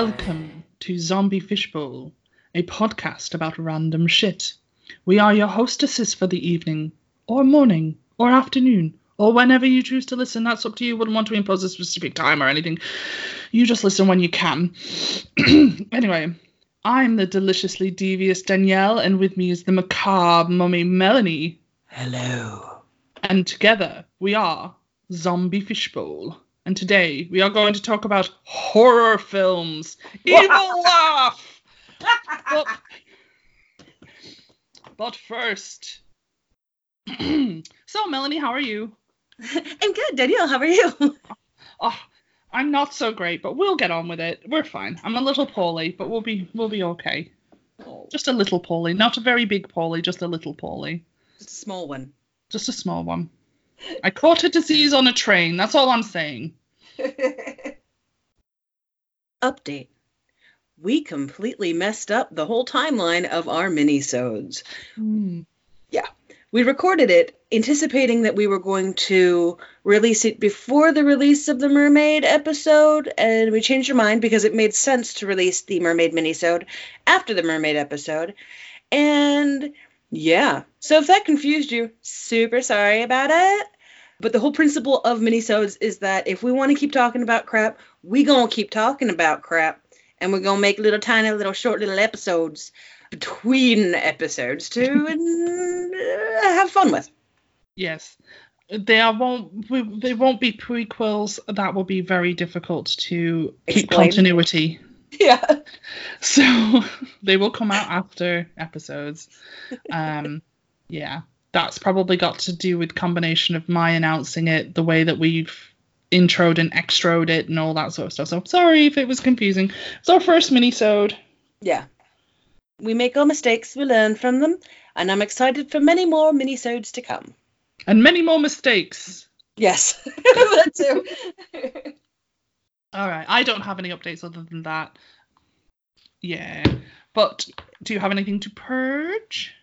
Welcome to Zombie Fishbowl, a podcast about random shit. We are your hostesses for the evening, or morning, or afternoon, or whenever you choose to listen. That's up to you. Wouldn't want to impose a specific time or anything. You just listen when you can. anyway, I'm the deliciously devious Danielle, and with me is the macabre mummy Melanie. Hello. And together we are Zombie Fishbowl. And today we are going to talk about horror films. Evil laugh! but, but first. so, Melanie, how are you? I'm good, Danielle. How are you? Oh, I'm not so great, but we'll get on with it. We're fine. I'm a little poorly, but we'll be we'll be okay. Just a little poorly, not a very big poorly, just a little poorly. Just a small one. Just a small one. I caught a disease on a train. That's all I'm saying. Update. We completely messed up the whole timeline of our mini-sodes. Hmm. Yeah. We recorded it anticipating that we were going to release it before the release of the Mermaid episode, and we changed our mind because it made sense to release the Mermaid minisode after the Mermaid episode. And yeah, so if that confused you, super sorry about it. But the whole principle of minisodes is that if we want to keep talking about crap, we gonna keep talking about crap, and we're gonna make little tiny little short little episodes between episodes to and, uh, have fun with. Yes. There won't we- they won't be prequels. That will be very difficult to keep Explain. continuity. Yeah. So they will come out after episodes. Um, yeah, that's probably got to do with combination of my announcing it, the way that we've introed and extroed it, and all that sort of stuff. So sorry if it was confusing. It's our first mini-sode. Yeah. We make our mistakes, we learn from them, and I'm excited for many more minisodes to come. and many more mistakes. Yes. that too. All right, I don't have any updates other than that. Yeah, but do you have anything to purge?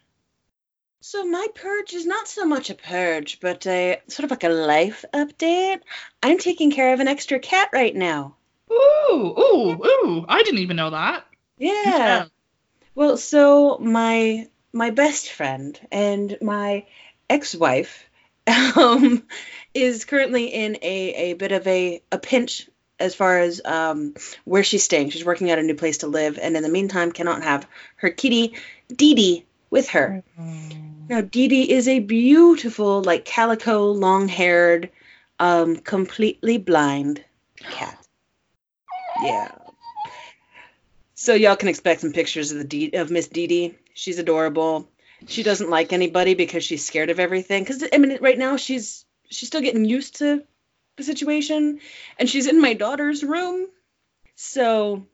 So my purge is not so much a purge, but a sort of like a life update. I'm taking care of an extra cat right now. Ooh, ooh, ooh! I didn't even know that. Yeah. Well, so my my best friend and my ex-wife um, is currently in a, a bit of a, a pinch as far as um, where she's staying. She's working out a new place to live, and in the meantime, cannot have her kitty Dee Dee with her. Now, Dee Dee is a beautiful, like calico, long-haired, um, completely blind cat. Yeah. So y'all can expect some pictures of the D- of Miss Dee Dee. She's adorable. She doesn't like anybody because she's scared of everything. Because I mean, right now she's she's still getting used to situation, and she's in my daughter's room. So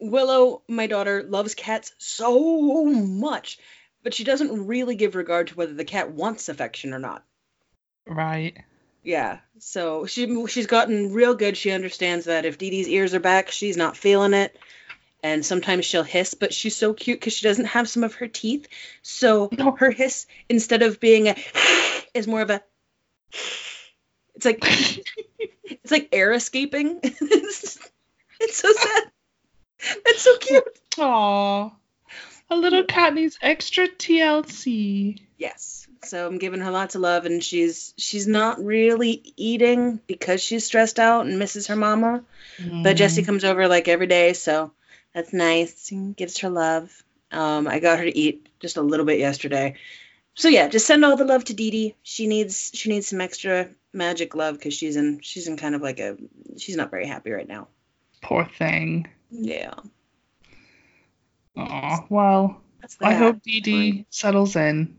Willow, my daughter, loves cats so much, but she doesn't really give regard to whether the cat wants affection or not. Right. Yeah. So she she's gotten real good. She understands that if Dee Dee's ears are back, she's not feeling it. And sometimes she'll hiss, but she's so cute because she doesn't have some of her teeth. So her hiss, instead of being a, is more of a. It's like it's like air escaping. it's, it's so sad. It's so cute. Aw, a little cat needs extra TLC. Yes. So I'm giving her lots of love, and she's she's not really eating because she's stressed out and misses her mama. But Jesse comes over like every day, so that's nice. and Gives her love. Um, I got her to eat just a little bit yesterday. So yeah, just send all the love to Dee Dee. She needs she needs some extra magic love because she's in she's in kind of like a she's not very happy right now. Poor thing. Yeah. Aw, well, I hope Dee Dee settles in.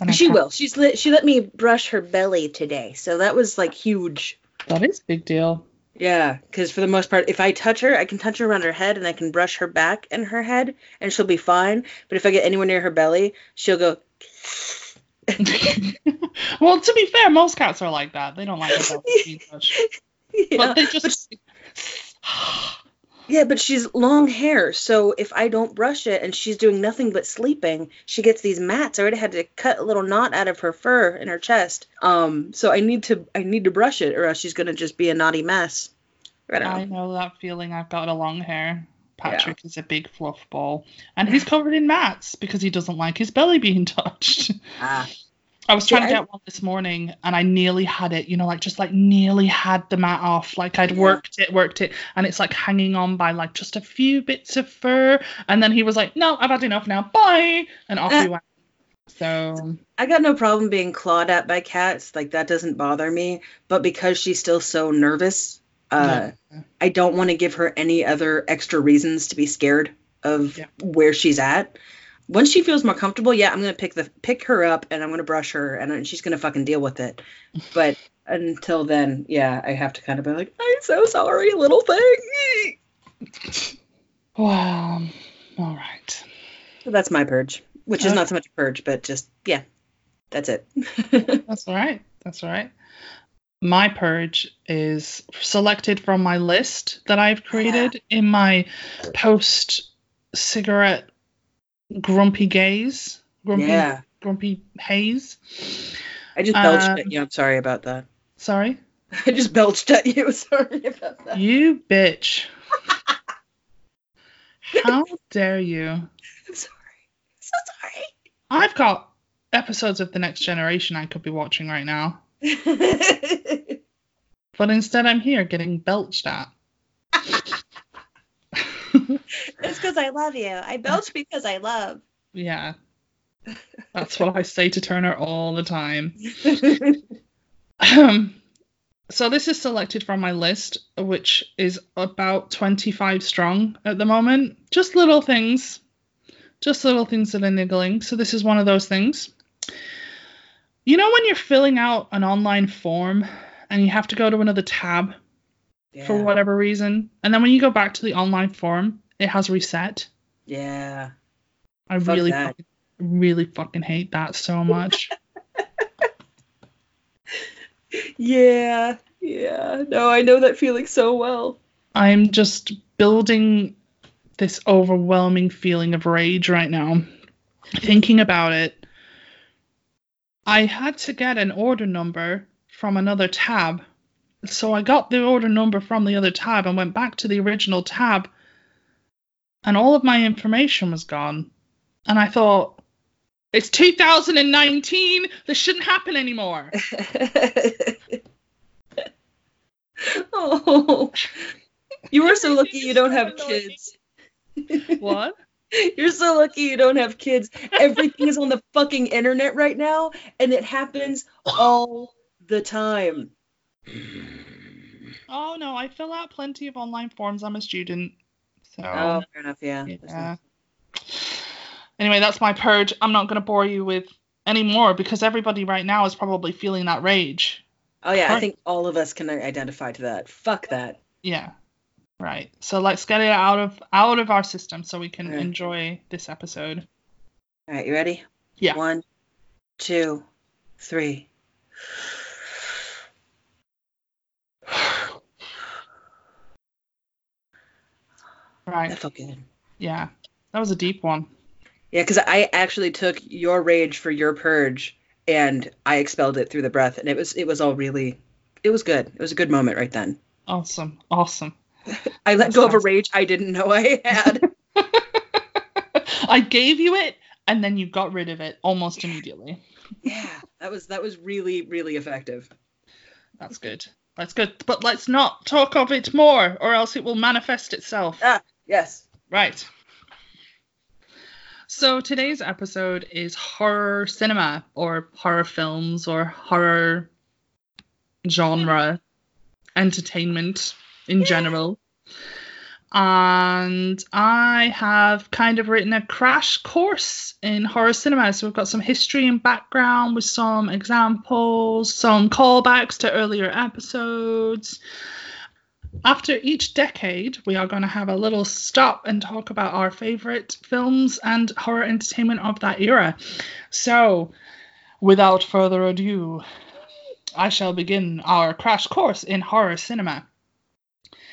And she will. She's let she let me brush her belly today, so that was like huge. That is a big deal. Yeah, because for the most part, if I touch her, I can touch her around her head and I can brush her back and her head, and she'll be fine. But if I get anywhere near her belly, she'll go. well, to be fair, most cats are like that. They don't like being touched. Yeah, But they just. yeah, but she's long hair, so if I don't brush it and she's doing nothing but sleeping, she gets these mats. I already had to cut a little knot out of her fur in her chest. Um, so I need to I need to brush it, or else she's gonna just be a naughty mess. I don't know. I know that feeling. I've got a long hair Patrick is a big fluff ball, and he's covered in mats because he doesn't like his belly being touched. Ah, I was trying Yeah, to I- get one this morning, and I nearly had it. You know, like just like nearly had the mat off. Like I'd Yeah. worked it, worked it, and it's like hanging on by like just a few bits of fur. And then he was like, "No, I've had enough now. Bye," and off Uh. he went. So I got no problem being clawed at by cats. Like that doesn't bother me. But because she's still so nervous, uh. I don't want to give her any other extra reasons to be scared of Yeah. where she's at. Once she feels more comfortable, yeah, I'm gonna pick the pick her up and I'm gonna brush her and she's gonna fucking deal with it. But until then, yeah, I have to kind of be like, I'm so sorry, little thing. Wow. All right. So that's my purge, which is Uh. not so much a purge, but just yeah, that's it. That's all right. That's all right. My purge is selected from my list that I've created in my post cigarette grumpy gaze. Grumpy yeah, grumpy haze. I just belched Um, at you. I'm sorry about that. Sorry. I just belched at you. Sorry about that. You bitch. How dare you? I'm sorry. So I've got episodes of The Next Generation I could be watching right now. But instead I'm here getting belched at. it's because I love you. I belch because I love. yeah. That's what I say to Turner all the time. Um, so this is selected from my list, which is about 25 strong at the moment. Just little things. Just little things that are niggling. So this is one of those things. You know when you're filling out an online form and you have to go to another tab for whatever reason, and then when you go back to the online form, it has reset. Yeah. I Fuck really, that. fucking, really fucking hate that so much. Yeah. Yeah. No, I know that feeling so well. I'm just building this overwhelming feeling of rage right now. Thinking about it, I had to get an order number from another tab. So I got the order number from the other tab and went back to the original tab, and all of my information was gone. And I thought, it's 2019. This shouldn't happen anymore. oh. You are so lucky you don't have kids. what? You're so lucky you don't have kids. Everything is on the fucking internet right now, and it happens all the time. Oh no, I fill out plenty of online forms. I'm a student. So Oh, fair enough. Yeah. yeah. Anyway, that's my purge. I'm not going to bore you with any more because everybody right now is probably feeling that rage. Oh yeah, I think all of us can identify to that. Fuck that. Yeah. Right. So let's get it out of out of our system so we can Okay. enjoy this episode. All right, you ready? Yeah. One, two, three. Right. That felt good. Yeah. That was a deep one. Yeah, because I actually took your rage for your purge, and I expelled it through the breath, and it was it was all really, it was good. It was a good moment right then. Awesome. Awesome. I let go of a rage I didn't know I had. I gave you it and then you got rid of it almost immediately. yeah, that was that was really really effective. That's good. That's good. But let's not talk of it more, or else it will manifest itself. Ah, yes. Right. So today's episode is horror cinema, or horror films, or horror genre entertainment in general. And I have kind of written a crash course in horror cinema. So we've got some history and background with some examples, some callbacks to earlier episodes. After each decade, we are going to have a little stop and talk about our favorite films and horror entertainment of that era. So, without further ado, I shall begin our crash course in horror cinema.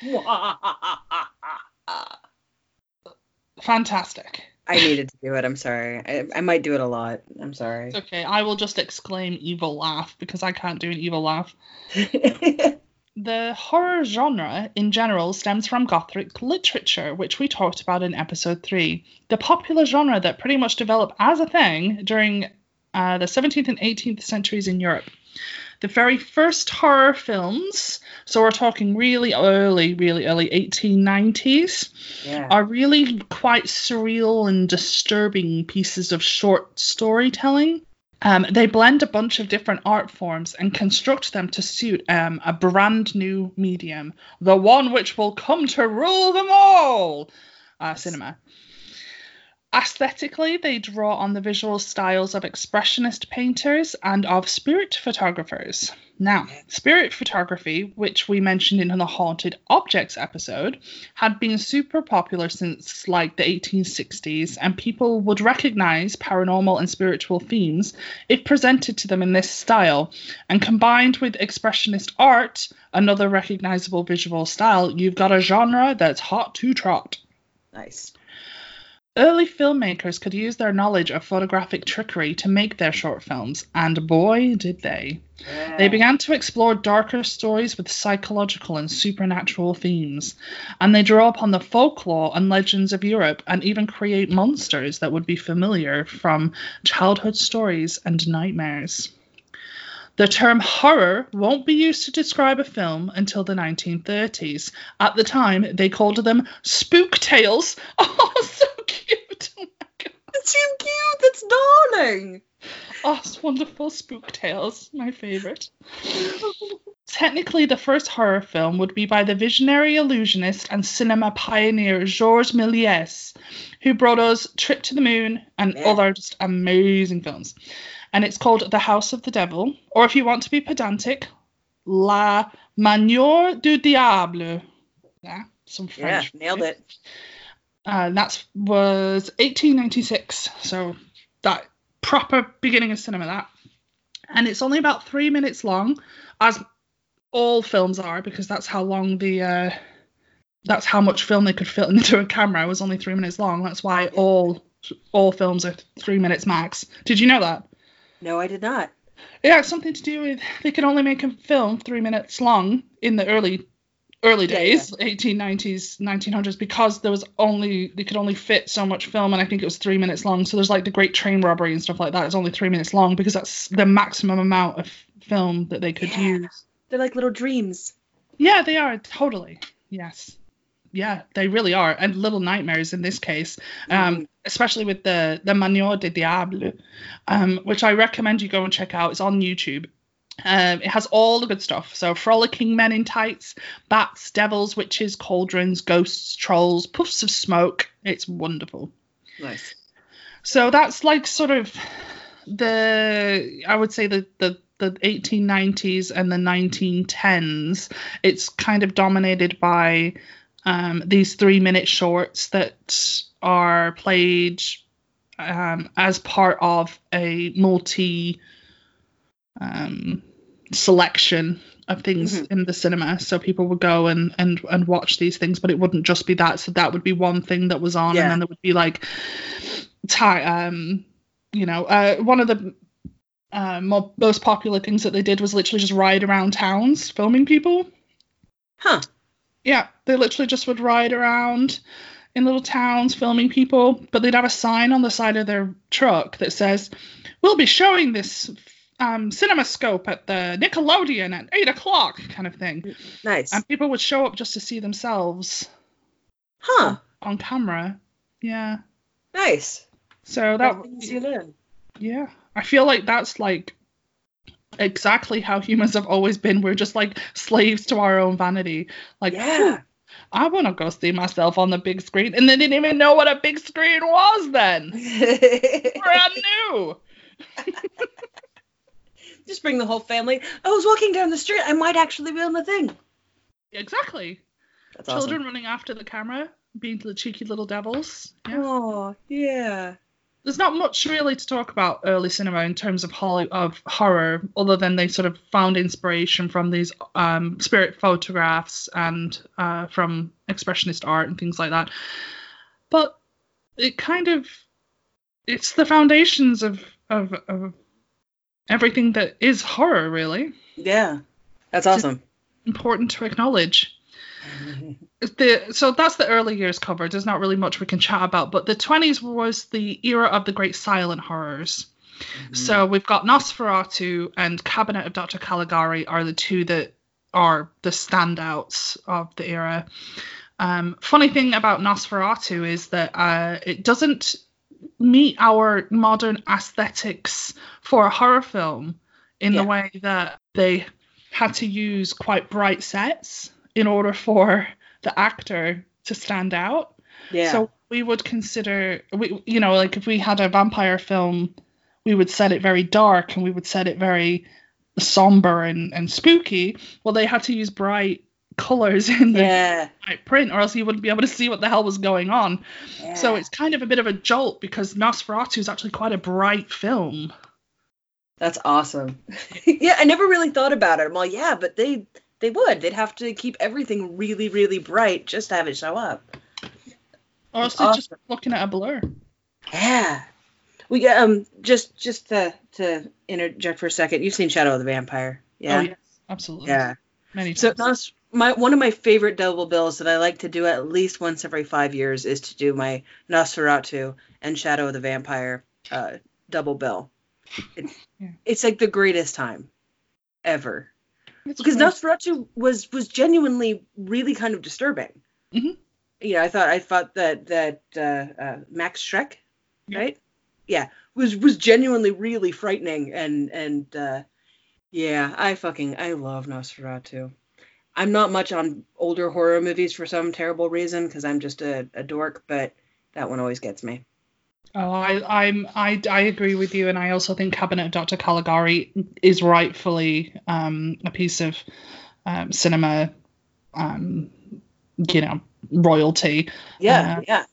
Fantastic. I needed to do it. I'm sorry. I, I might do it a lot. I'm sorry. It's okay. I will just exclaim evil laugh because I can't do an evil laugh. the horror genre in general stems from Gothic literature, which we talked about in episode 3. The popular genre that pretty much developed as a thing during uh, the 17th and 18th centuries in Europe. The very first horror films, so we're talking really early, really early 1890s, Yeah. are really quite surreal and disturbing pieces of short storytelling. Um, they blend a bunch of different art forms and construct them to suit um, a brand new medium, the one which will come to rule them all uh, cinema. Aesthetically, they draw on the visual styles of expressionist painters and of spirit photographers. Now, spirit photography, which we mentioned in the Haunted Objects episode, had been super popular since like the 1860s, and people would recognize paranormal and spiritual themes if presented to them in this style. And combined with expressionist art, another recognizable visual style, you've got a genre that's hot to trot. Nice. Early filmmakers could use their knowledge of photographic trickery to make their short films, and boy, did they. They began to explore darker stories with psychological and supernatural themes, and they draw upon the folklore and legends of Europe and even create monsters that would be familiar from childhood stories and nightmares. The term horror won't be used to describe a film until the 1930s. At the time, they called them spook tales. Oh, so cute! Oh my god. That's so cute. That's darling. Oh, it's wonderful spook tales. My favorite. Technically, the first horror film would be by the visionary illusionist and cinema pioneer Georges Méliès, who brought us Trip to the Moon and Yeah. other just amazing films. And it's called The House of the Devil, or if you want to be pedantic, La Manoir du Diable. Yeah, some Yeah, French. nailed it. Uh, that was 1896, so that proper beginning of cinema. That, and it's only about three minutes long, as all films are, because that's how long the uh, that's how much film they could fit into a camera. It was only three minutes long. That's why all all films are three minutes max. Did you know that? No, I did not. Yeah, it's something to do with they could only make a film three minutes long in the early early Yeah, days, 1890s, 1900s, because there was only they could only fit so much film, and I think it was three minutes long. So there's like the Great Train Robbery and stuff like that. It's only three minutes long because that's the maximum amount of film that they could Yeah. use. They're like little dreams. Yeah, they are totally. Yes. Yeah, they really are, and little nightmares in this case, um, especially with the the Manoir de Diable, um, which I recommend you go and check out. It's on YouTube. Um, it has all the good stuff. So frolicking men in tights, bats, devils, witches, cauldrons, ghosts, trolls, puffs of smoke. It's wonderful. Nice. So that's like sort of the I would say the the the 1890s and the 1910s. It's kind of dominated by um, these three minute shorts that are played um, as part of a multi um, selection of things Mhm. in the cinema. So people would go and, and and watch these things, but it wouldn't just be that. So that would be one thing that was on, Yeah. and then there would be like, ti um, you know, uh, one of the uh, mo- most popular things that they did was literally just ride around towns filming people. Huh. Yeah, they literally just would ride around in little towns filming people, but they'd have a sign on the side of their truck that says, "We'll be showing this um, CinemaScope at the Nickelodeon at eight o'clock," kind of thing. Nice. And people would show up just to see themselves huh. on camera. Yeah. Nice. So that That things you learn. yeah, I feel like that's like exactly how humans have always been. We're just like slaves to our own vanity. Like, Yeah. I want to go see myself on the big screen, and they didn't even know what a big screen was then. Brand new. Just bring the whole family. I was walking down the street. I might actually be on the thing. Exactly. That's Children running after the camera, being the cheeky little devils. Yeah. Oh, yeah. There's not much really to talk about early cinema in terms of Holly, of horror, other than they sort of found inspiration from these um, spirit photographs and uh, from expressionist art and things like that. But it kind of it's the foundations of of, of everything that is horror, really. Yeah. That's awesome. important to acknowledge. The so that's the early years covered. There's not really much we can chat about, but the 20s was the era of the great silent horrors. So we've got Nosferatu and Cabinet of Dr. Caligari are the two that are the standouts of the era. Um, funny thing about Nosferatu is that uh, it doesn't meet our modern aesthetics for a horror film in Yeah. the way that they had to use quite bright sets in order for the actor to stand out. Yeah. So we would consider, we, you know, like if we had a vampire film, we would set it very dark and we would set it very somber and, and spooky. Well, they had to use bright colors in the yeah. print, or else you wouldn't be able to see what the hell was going on. Yeah. So it's kind of a bit of a jolt because Nosferatu is actually quite a bright film. That's awesome. yeah, I never really thought about it. I'm like, yeah, but they they would. They'd have to keep everything really, really bright just to have it show up. Or else it's just looking at a blur. Yeah. We um just just to to interject for a second. You've seen Shadow of the Vampire. Yeah. Oh, yes, absolutely. Yeah. Many So times. Nos, my one of my favorite double bills that I like to do at least once every five years is to do my Nosferatu and Shadow of the Vampire uh, double bill. It's, Yeah. it's like the greatest time ever Because. Nosferatu was was genuinely really kind of disturbing. Mhm. You know, I thought I thought that that uh, uh, Max Schreck, Yeah. right? Yeah, was was genuinely really frightening and and uh, yeah, I fucking I love Nosferatu. I'm not much on older horror movies for some terrible reason because I'm just a, a dork, but that one always gets me. Oh, I, I'm I, I agree with you, and I also think Cabinet of Dr. Caligari is rightfully um, a piece of um, cinema, um, you know, royalty. Yeah, Uh, yeah,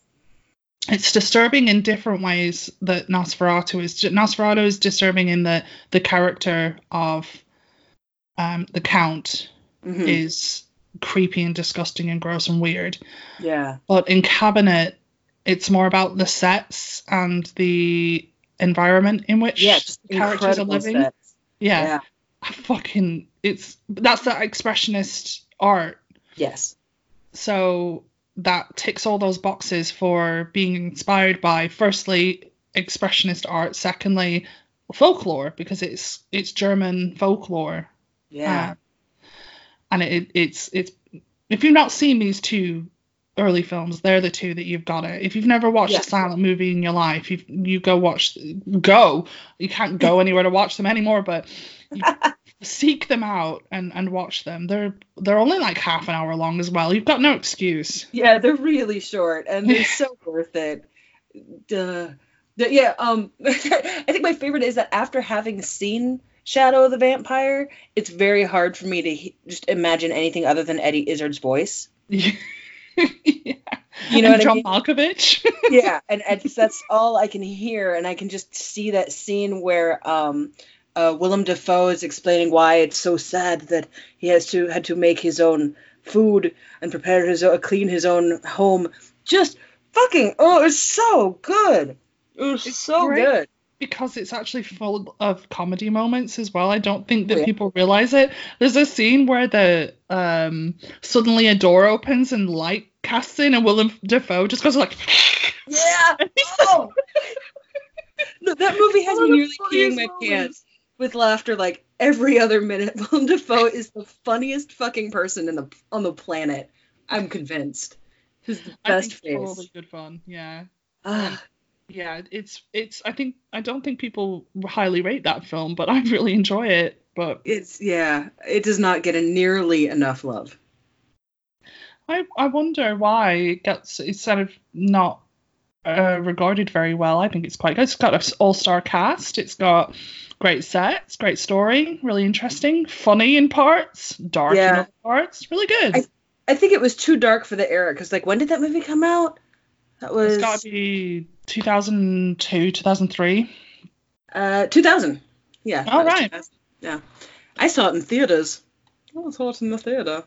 It's disturbing in different ways that Nosferatu is. Nosferatu is disturbing in that the character of um, the Count mhm, is creepy and disgusting and gross and weird. yeah, But in Cabinet, it's more about the sets and the environment in which yeah. The characters are living. sets. Yeah, yeah, I fucking it's that's that expressionist art. yes, So that ticks all those boxes for being inspired by firstly expressionist art, secondly folklore because it's it's German folklore. yeah. Uh, and it, it's it's if you've not seen these two early films, they're the two that you've got it. If you've never watched Yeah. a silent movie in your life, you you go watch go. You can't go anywhere to watch them anymore, but seek them out and and watch them. They're they're only like half an hour long as well. You've got no excuse. Yeah, they're really short and they're so worth it. Duh. The- yeah, um I think my favorite is that after having seen Shadow of the Vampire, it's very hard for me to he- just imagine anything other than Eddie Izzard's voice. Yeah. You know and what I John mean? Malkovich. Yeah, and it's, that's all I can hear and I can just see that scene where um uh, Willem Dafoe is explaining why it's so sad that he has to had to make his own food and prepare his own, clean his own home. Just fucking oh, it's so good. It was It's so great. good. Because it's actually full of comedy moments as well. I don't think that Oh, yeah. people realize it. There's a scene where the um suddenly a door opens and light casts in, and Willem Dafoe just goes like, Yeah. Oh. no, that movie has me of the nearly peeing my pants with laughter like every other minute. Willem Dafoe is the funniest fucking person in the on the planet. I'm convinced. His I best think face. it's totally good fun. Yeah, Ah, yeah. It's it's. I think I don't think people highly rate that film, but I really enjoy it. But it's yeah, it does not get a nearly enough love. I I wonder why it gets it's sort of not uh, regarded very well. I think it's quite good. It's got an all star cast. It's got great sets, great story, really interesting, funny in parts, dark in other parts. Really good. I- I think it was too dark for the era because like when did that movie come out? That was it's got to be 2002, 2003. uh 2000. Yeah. All right. 2000. Yeah. I saw it in theaters. I saw it in the theater.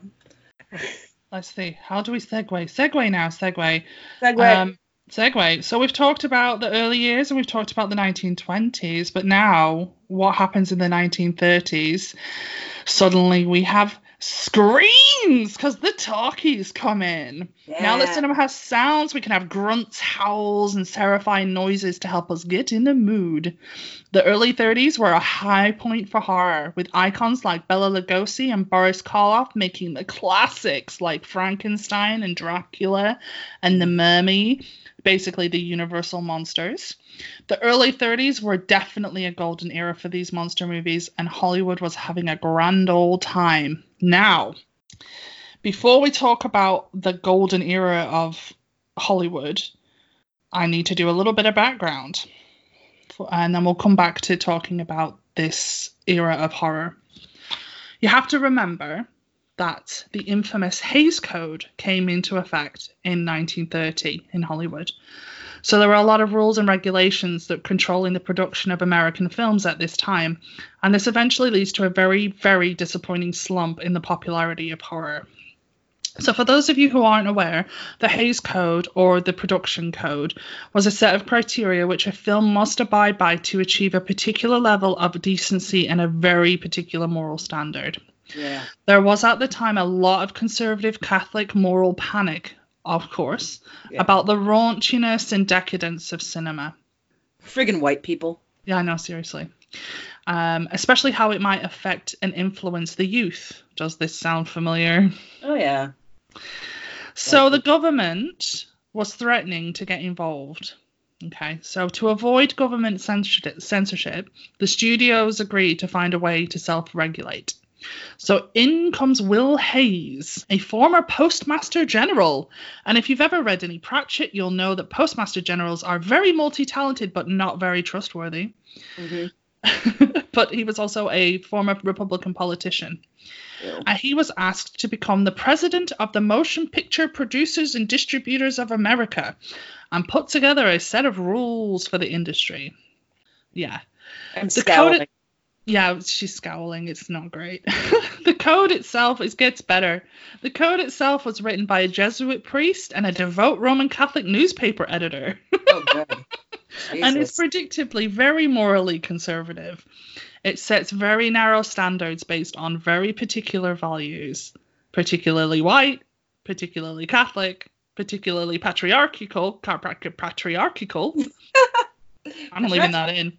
Let's see. How do we segue? Segue now. Segue. Segue. Um, segue. So we've talked about the early years and we've talked about the 1920s, but now what happens in the 1930s? Suddenly we have screams because the talkies come in. Now that Yeah. cinema has sounds, we can have grunts, howls, and terrifying noises to help us get in the mood. The early 30s were a high point for horror, with icons like Bela Lugosi and Boris Karloff making the classics like Frankenstein and Dracula and The Mummy, basically the universal monsters. The early 30s were definitely a golden era for these monster movies, and Hollywood was having a grand old time. Now, before we talk about the golden era of Hollywood, I need to do a little bit of background. And then we'll come back to talking about this era of horror. You have to remember that the infamous Hays Code came into effect in 1930 in Hollywood. So there were a lot of rules and regulations that controlling the production of American films at this time, and this eventually leads to a very, very disappointing slump in the popularity of horror. So, for those of you who aren't aware, the Hays Code, or the Production Code, was a set of criteria which a film must abide by to achieve a particular level of decency and a very particular moral standard. Yeah. There was at the time a lot of conservative Catholic moral panic, of course, Yeah. about the raunchiness and decadence of cinema. Friggin' white people. Yeah, I know, seriously. Um, especially how it might affect and influence the youth. Does this sound familiar? Oh yeah. So the government was threatening to get involved. Okay, so to avoid government censorship, censorship, the studios agreed to find a way to self regulate. So in comes Will Hays, a former Postmaster General. And if you've ever read any Pratchett, you'll know that Postmaster Generals are very multi talented but not very trustworthy. hmm but he was also a former Republican politician. Uh, he was asked to become the president of the Motion Picture Producers and Distributors of America and put together a set of rules for the industry. Yeah. I'm scowling. Yeah, she's scowling. It's not great. the code itself is gets better. The code itself was written by a Jesuit priest and a devout Roman Catholic newspaper editor. Oh good. and it's predictably very morally conservative. It sets very narrow standards based on very particular values, particularly white, particularly Catholic, particularly patriarchal, patriarchal. I'm leaving that in,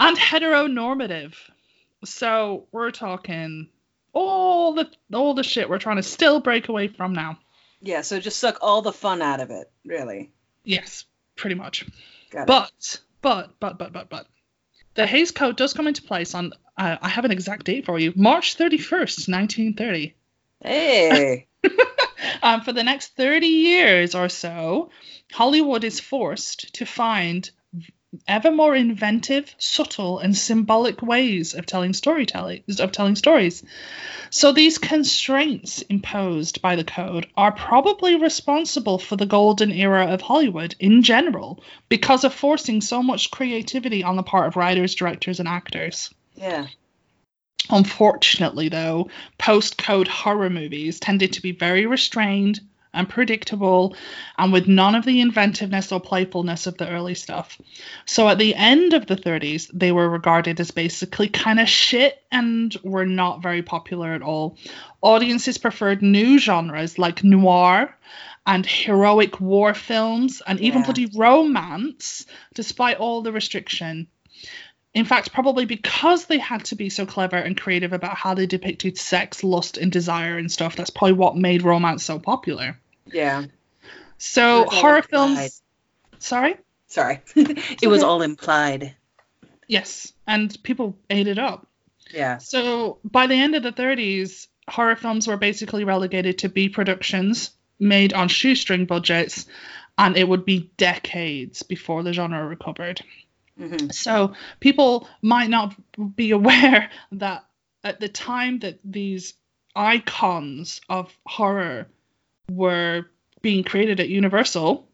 and heteronormative. So we're talking all the all the shit we're trying to still break away from now. Yeah. So just suck all the fun out of it. Really. Yes, pretty much. Got it. But, but, but, but, but, but, the Hays Code does come into place on, uh, I have an exact date for you, March 31st, 1930. Hey. Um, for the next 30 years or so, Hollywood is forced to find ever more inventive, subtle, and symbolic ways of telling storytelling, of telling stories. So these constraints imposed by the code are probably responsible for the golden era of Hollywood in general because of forcing so much creativity on the part of writers, directors, and actors. yeah. Unfortunately, though, post code horror movies tended to be very restrained and predictable and with none of the inventiveness or playfulness of the early stuff. So at the end of the 30s, they were regarded as basically kind of shit and were not very popular at all. Audiences preferred new genres like noir and heroic war films and even Yeah. bloody romance, despite all the restriction. In fact, probably because they had to be so clever and creative about how they depicted sex, lust, and desire and stuff, that's probably what made romance so popular. Yeah. So It was all horror films. Sorry. Sorry. it was all implied. Yes, and people ate it up. Yeah. So by the end of the 30s, horror films were basically relegated to B productions made on shoestring budgets, and it would be decades before the genre recovered. Hmm So people might not be aware that at the time that these icons of horror were being created at Universal,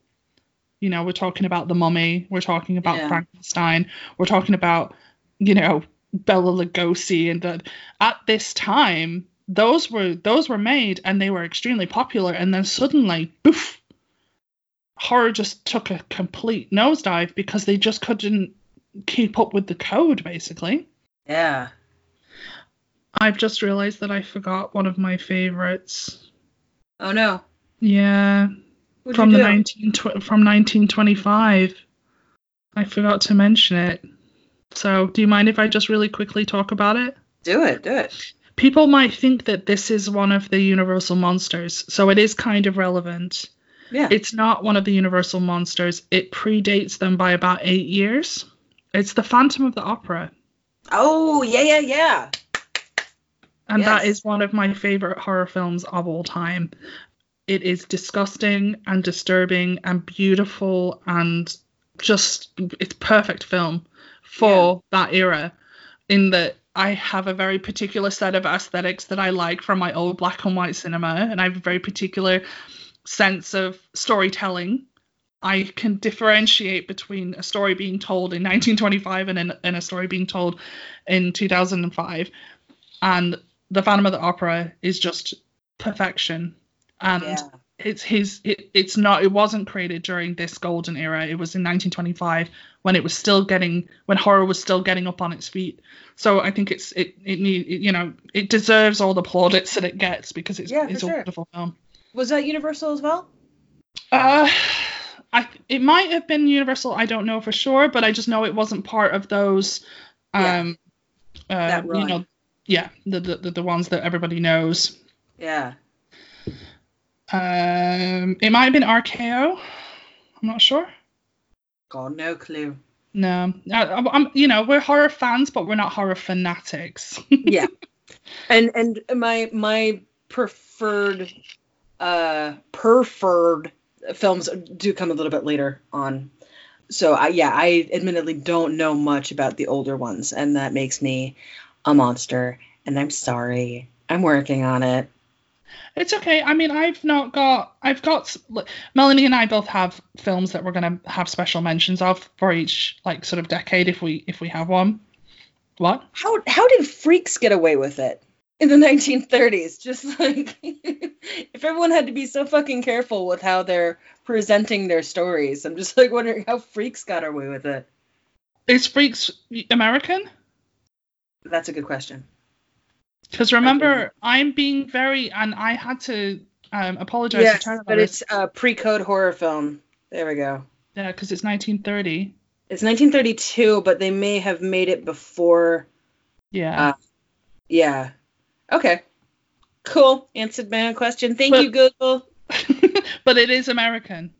you know, we're talking about The Mummy, we're talking about Yeah. Frankenstein, we're talking about, you know, Bela Lugosi, and the, at this time, those were those were made and they were extremely popular, and then suddenly, poof, horror just took a complete nosedive because they just couldn't keep up with the code, basically. Yeah. I've just realized that I forgot one of my favorites. Oh no. Yeah, What'd from the 19 tw- from 1925. I forgot to mention it. So, do you mind if I just really quickly talk about it? Do it, do it. People might think that this is one of the Universal monsters, so it is kind of relevant. Yeah. It's not one of the Universal monsters. It predates them by about eight years. It's the Phantom of the Opera, oh, yeah, yeah, yeah. and that Yes. is one of my favorite horror films of all time. It is disgusting and disturbing and beautiful and just it's perfect film for that era. In that I have a very particular set of aesthetics that I like from my old black and white cinema, and I have a very particular sense of storytelling. I can differentiate between a story being told in 1925 and, in, and a story being told in 2005. And The Phantom of the Opera is just perfection. And Yeah. it's his it, it's not it wasn't created during this golden era it was in 1925 when it was still getting when horror was still getting up on its feet so i think it's it it need you know it deserves all the plaudits that it gets because it's Yeah, it's a sure. wonderful film Was that Universal as well? uh i it might have been universal i don't know for sure but i just know it wasn't part of those Yeah. um uh That you know yeah the, the the ones that everybody knows Yeah. um it might have been rko i'm not sure God, no clue. No, I, I'm- you know, we're horror fans, but we're not horror fanatics. yeah. And and my my preferred uh preferred films do come a little bit later on. So I yeah, I admittedly don't know much about the older ones and that makes me a monster and I'm sorry. I'm working on it. it's okay. I mean, I've not got, I've got, Melanie and I both have films that we're gonna have special mentions of for each like sort of decade if we if we have one. What? How how did freaks get away with it in the 1930s? Just like if everyone had to be so fucking careful with how they're presenting their stories, I'm just like wondering how freaks got away with it. Is Freaks American? That's a good question. Because remember, I'm being very, and I had to um, apologize to Yes, but it's a pre-code horror film. There we go. Yeah, because it's 1930. It's 1932, but they may have made it before. Yeah. Uh, Yeah. Okay. Cool. Answered my own question. Thank But- you, Google. but it is American.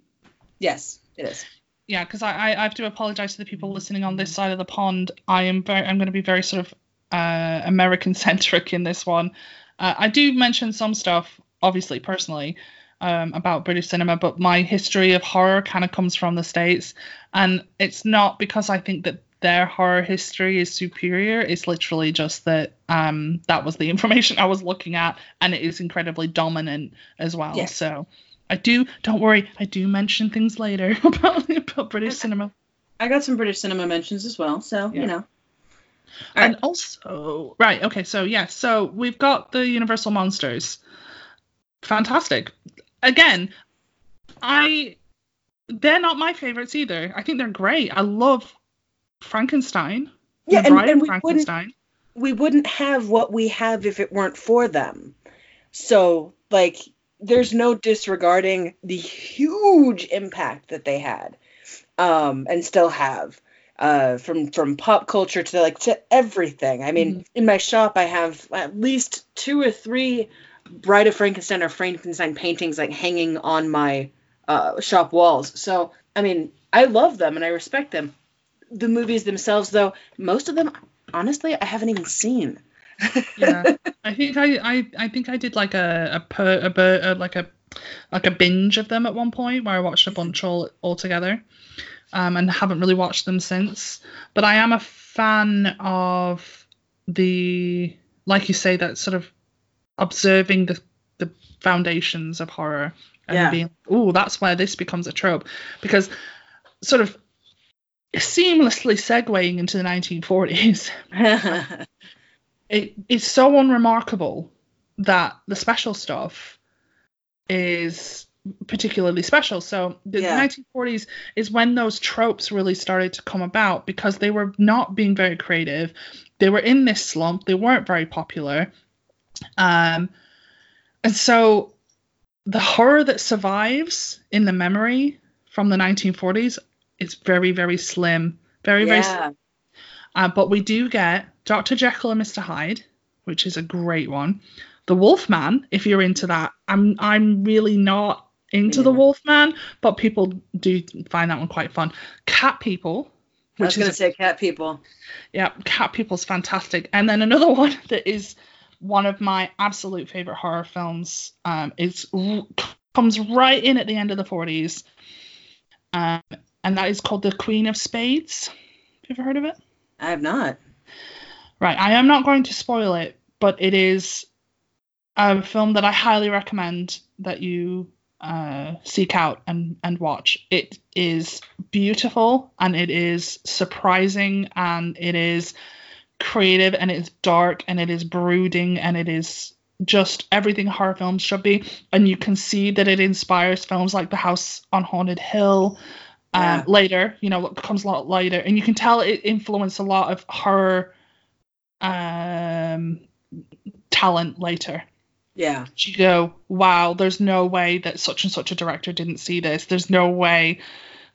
Yes, it is. yeah, because I, I I have to apologize to the people listening on this side of the pond. I am very I'm going to be very sort of uh, American centric in this one. Uh, I do mention some stuff, obviously personally, um, about British cinema, but my history of horror kind of comes from the states, and it's not because I think that their horror history is superior. It's literally just that um, that was the information I was looking at, and it is incredibly dominant as well. Yes. So. I do. Don't worry. I do mention things later about, about British cinema. I got some British cinema mentions as well, so Yeah. you know. and also, right. Okay. So yeah. So we've got the Universal monsters. Fantastic. Again, I. They're not my favorites either. I think they're great. I love Frankenstein. Yeah, and, and we wouldn't Frankenstein. we wouldn't have what we have if it weren't for them. So, like, there's no disregarding the huge impact that they had, um, and still have, uh, from from pop culture to like to everything. I mean, in my shop, I have at least two or three Bride of Frankenstein or Frankenstein paintings like hanging on my uh, shop walls. So, I mean, I love them and I respect them. The movies themselves, though, most of them honestly i haven't even seen. Yeah. I think I, I i think i did like a a, per, a, bur- uh like a like a binge of them at one point where i watched a bunch all all together um and haven't really watched them since. But i am a fan of the like you say that sort of observing the the foundations of horror and Yeah. being oh that's where this becomes a trope. Because sort of seamlessly segueing into the 1940s it is so unremarkable that the special stuff is particularly special. So the Yeah. 1940s is when those tropes really started to come about because they were not being very creative. They were in this slump. They weren't very popular. Um, and so the horror that survives in the memory from the 1940s is very, very slim. Very, very slim. Uh, but we do get Dr. Jekyll and Mr. Hyde, which is a great one. The Wolfman, if you're into that. I'm I'm really not into the Yeah. Wolfman, but people do find that one quite fun. Cat People, I was gonna say cat people. yeah, Cat People's fantastic. And then another one that is one of my absolute favorite horror films um, comes right in at the end of the 40s, um, and that is called The Queen of Spades. Have you ever heard of it? I have not. Right, I am not going to spoil it, but it is a film that I highly recommend that you uh, seek out and, and watch. It is beautiful and it is surprising and it is creative and it is dark and it is brooding and it is just everything horror films should be. And you can see that it inspires films like The House on Haunted Hill. Um, Yeah. later, you know, comes a lot later, and you can tell it influenced a lot of horror um, talent later. Yeah. You go, wow, there's no way that such and such a director didn't see this. There's no way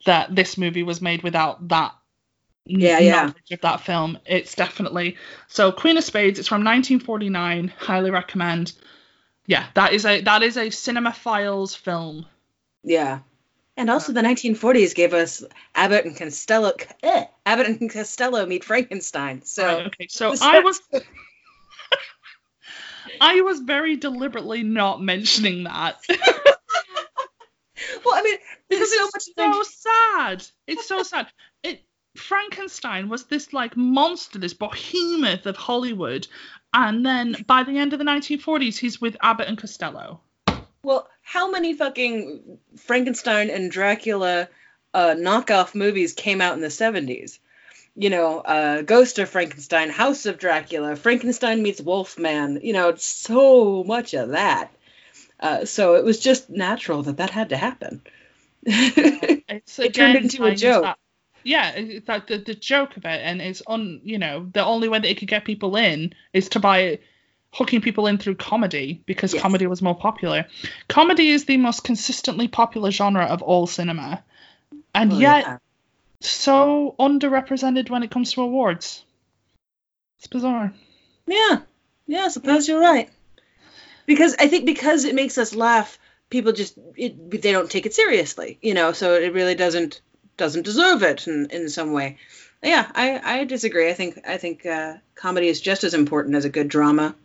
that this movie was made without that Yeah, yeah. of that film. It's definitely so. Queen of Spades. It's from 1949. Highly recommend. Yeah, that is a that is a cinema files film. Yeah. And also the 1940s gave us Abbott and Costello. Eh, Abbott and Costello meet Frankenstein. So Right, okay, so I was I was very deliberately not mentioning that. well, I mean, because so it's much. so sad. It's so sad. It Frankenstein was this like monster, this behemoth of Hollywood, and then by the end of the 1940s, he's with Abbott and Costello. Well, how many fucking Frankenstein and Dracula uh, knockoff movies came out in the 70s? You know, uh, Ghost of Frankenstein, House of Dracula, Frankenstein meets Wolfman. You know, so much of that. Uh, so it was just natural that that had to happen. It's It turned into a joke. that- yeah, it's like the, the joke of it, and it's on. You know, the only way that it could get people in is to by hooking people in through comedy because Yes. comedy was more popular. Comedy is the most consistently popular genre of all cinema, and Well, yet yeah. so underrepresented when it comes to awards. It's bizarre. Yeah, yeah, I suppose you're right. Because I think because it makes us laugh, people just it, they don't take it seriously, you know. So it really doesn't doesn't deserve it in, in some way. Yeah, I, I disagree. I think I think uh, comedy is just as important as a good drama.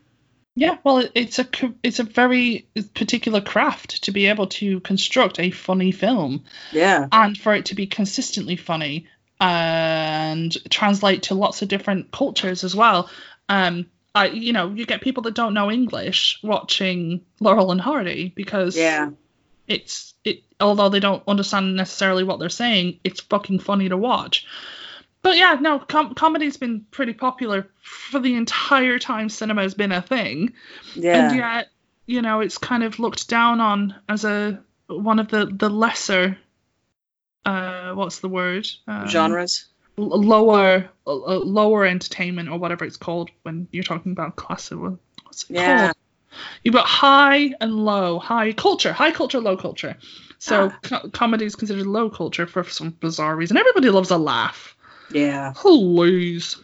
Yeah, well, it's a it's a very particular craft to be able to construct a funny film. Yeah, and for it to be consistently funny and translate to lots of different cultures as well. Um, I, you know, you get people that don't know English watching Laurel and Hardy because yeah, it's it. Although they don't understand necessarily what they're saying, it's fucking funny to watch. But yeah, no, com- comedy's been pretty popular for the entire time cinema has been a thing. Yeah, and yet you know it's kind of looked down on as a one of the the lesser uh what's the word? Um, genres. l- lower uh, lower entertainment or whatever it's called when you're talking about classical what's it Yeah. called? You've got high and low high culture high culture low culture. So Ah. co- comedy is considered low culture for some bizarre reason. Everybody loves a laugh Yeah, please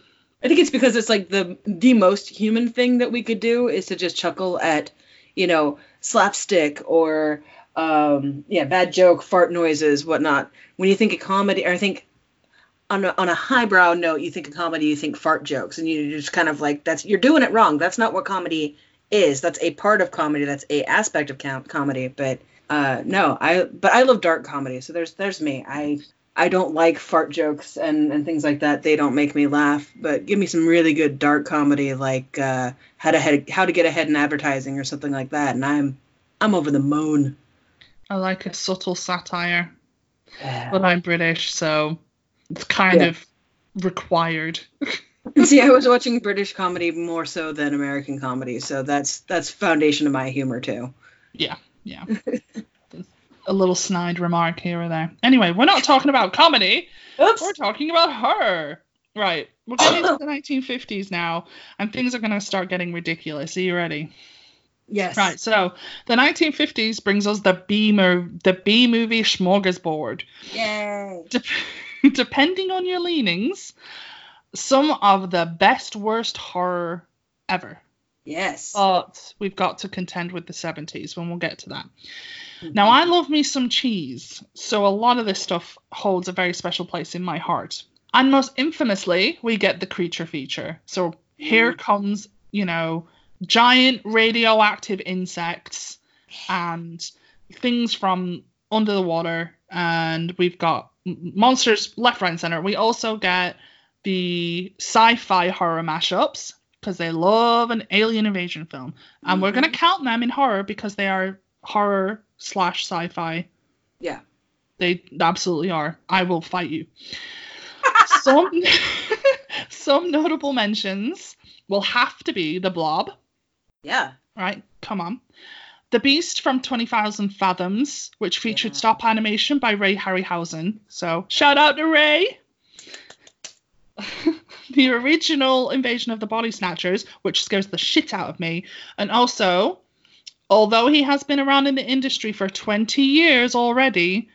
I think it's because it's like the the most human thing that we could do is to just chuckle at, you know, slapstick or um, yeah, bad joke, fart noises, whatnot. When you think of comedy, or I think on a, on a highbrow note, you think of comedy, you think fart jokes, and you just kind of like that's you're doing it wrong. That's not what comedy is. That's a part of comedy. That's a aspect of com- comedy. But uh, no, I but I love dark comedy. So there's there's me. I I don't like fart jokes and, and things like that. They don't make me laugh. But give me some really good dark comedy like uh, how to head, how to get ahead in advertising or something like that, and I'm I'm over the moon. i like a subtle satire but i'm british so it's kind Yeah. of required See, I was watching British comedy more so than American comedy, so that's that's foundation of my humor too. Yeah, yeah. a little snide remark here or there. Anyway, we're not talking about comedy. Oops. We're talking about her. Right. We're getting into the 1950s now, and things are going to start getting ridiculous. Are you ready? Yes. Right. So the 1950s brings us the B movie, the B movie smorgasbord. Yay. Dep- depending on your leanings, some of the best worst horror ever. Yes. But we've got to contend with the 70s when we'll get to that. Mm-hmm. Now, I love me some cheese, so a lot of this stuff holds a very special place in my heart. And most infamously, we get the creature feature. So here mm-hmm. comes, you know, giant radioactive insects and things from under the water, and we've got monsters left, right, and center. We also get the sci-fi horror mashups because they love an alien invasion film, and we're gonna Mhm. count them in horror because they are horror slash sci-fi. Yeah. They absolutely are. I will fight you. some some notable mentions will have to be the Blob, Yeah. right? Come on. The Beast from 20,000 Fathoms, which featured Yeah. stop animation by Ray Harryhausen. So shout out to Ray. the original Invasion of the Body Snatchers, which scares the shit out of me. And also, although he has been around in the industry for 20 years already,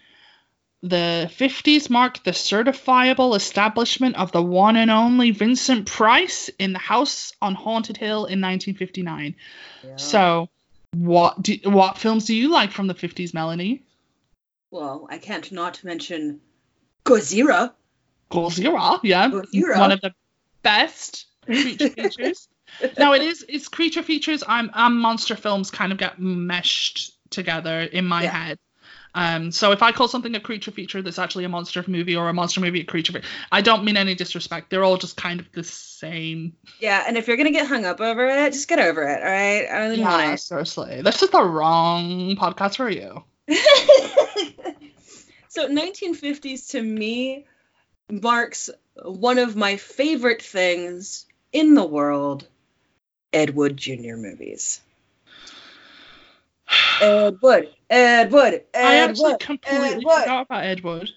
the 50s marked the certifiable establishment of the one and only Vincent Price in the house on Haunted Hill in 1959. Yeah. So, what do, what films do you like from the 50s, Melanie? Well, I can't not mention Gojira. Godzilla, yeah, Godzilla. one of the best creature features. now it is it's creature features. I'm and monster films kind of get meshed together in my Yeah. head. Um, so if I call something a creature feature that's actually a monster movie or a monster movie a creature feature, I don't mean any disrespect. They're all just kind of the same. Yeah, and if you're gonna get hung up over it, just get over it, all right? I really Yeah, want seriously. This is the wrong podcast for you. so 1950s to me marks one of my favorite things in the world, Ed Wood Jr. movies. Ed Wood, Ed Wood, Ed I actually Wood. completely Ed Wood. forgot about Ed Wood.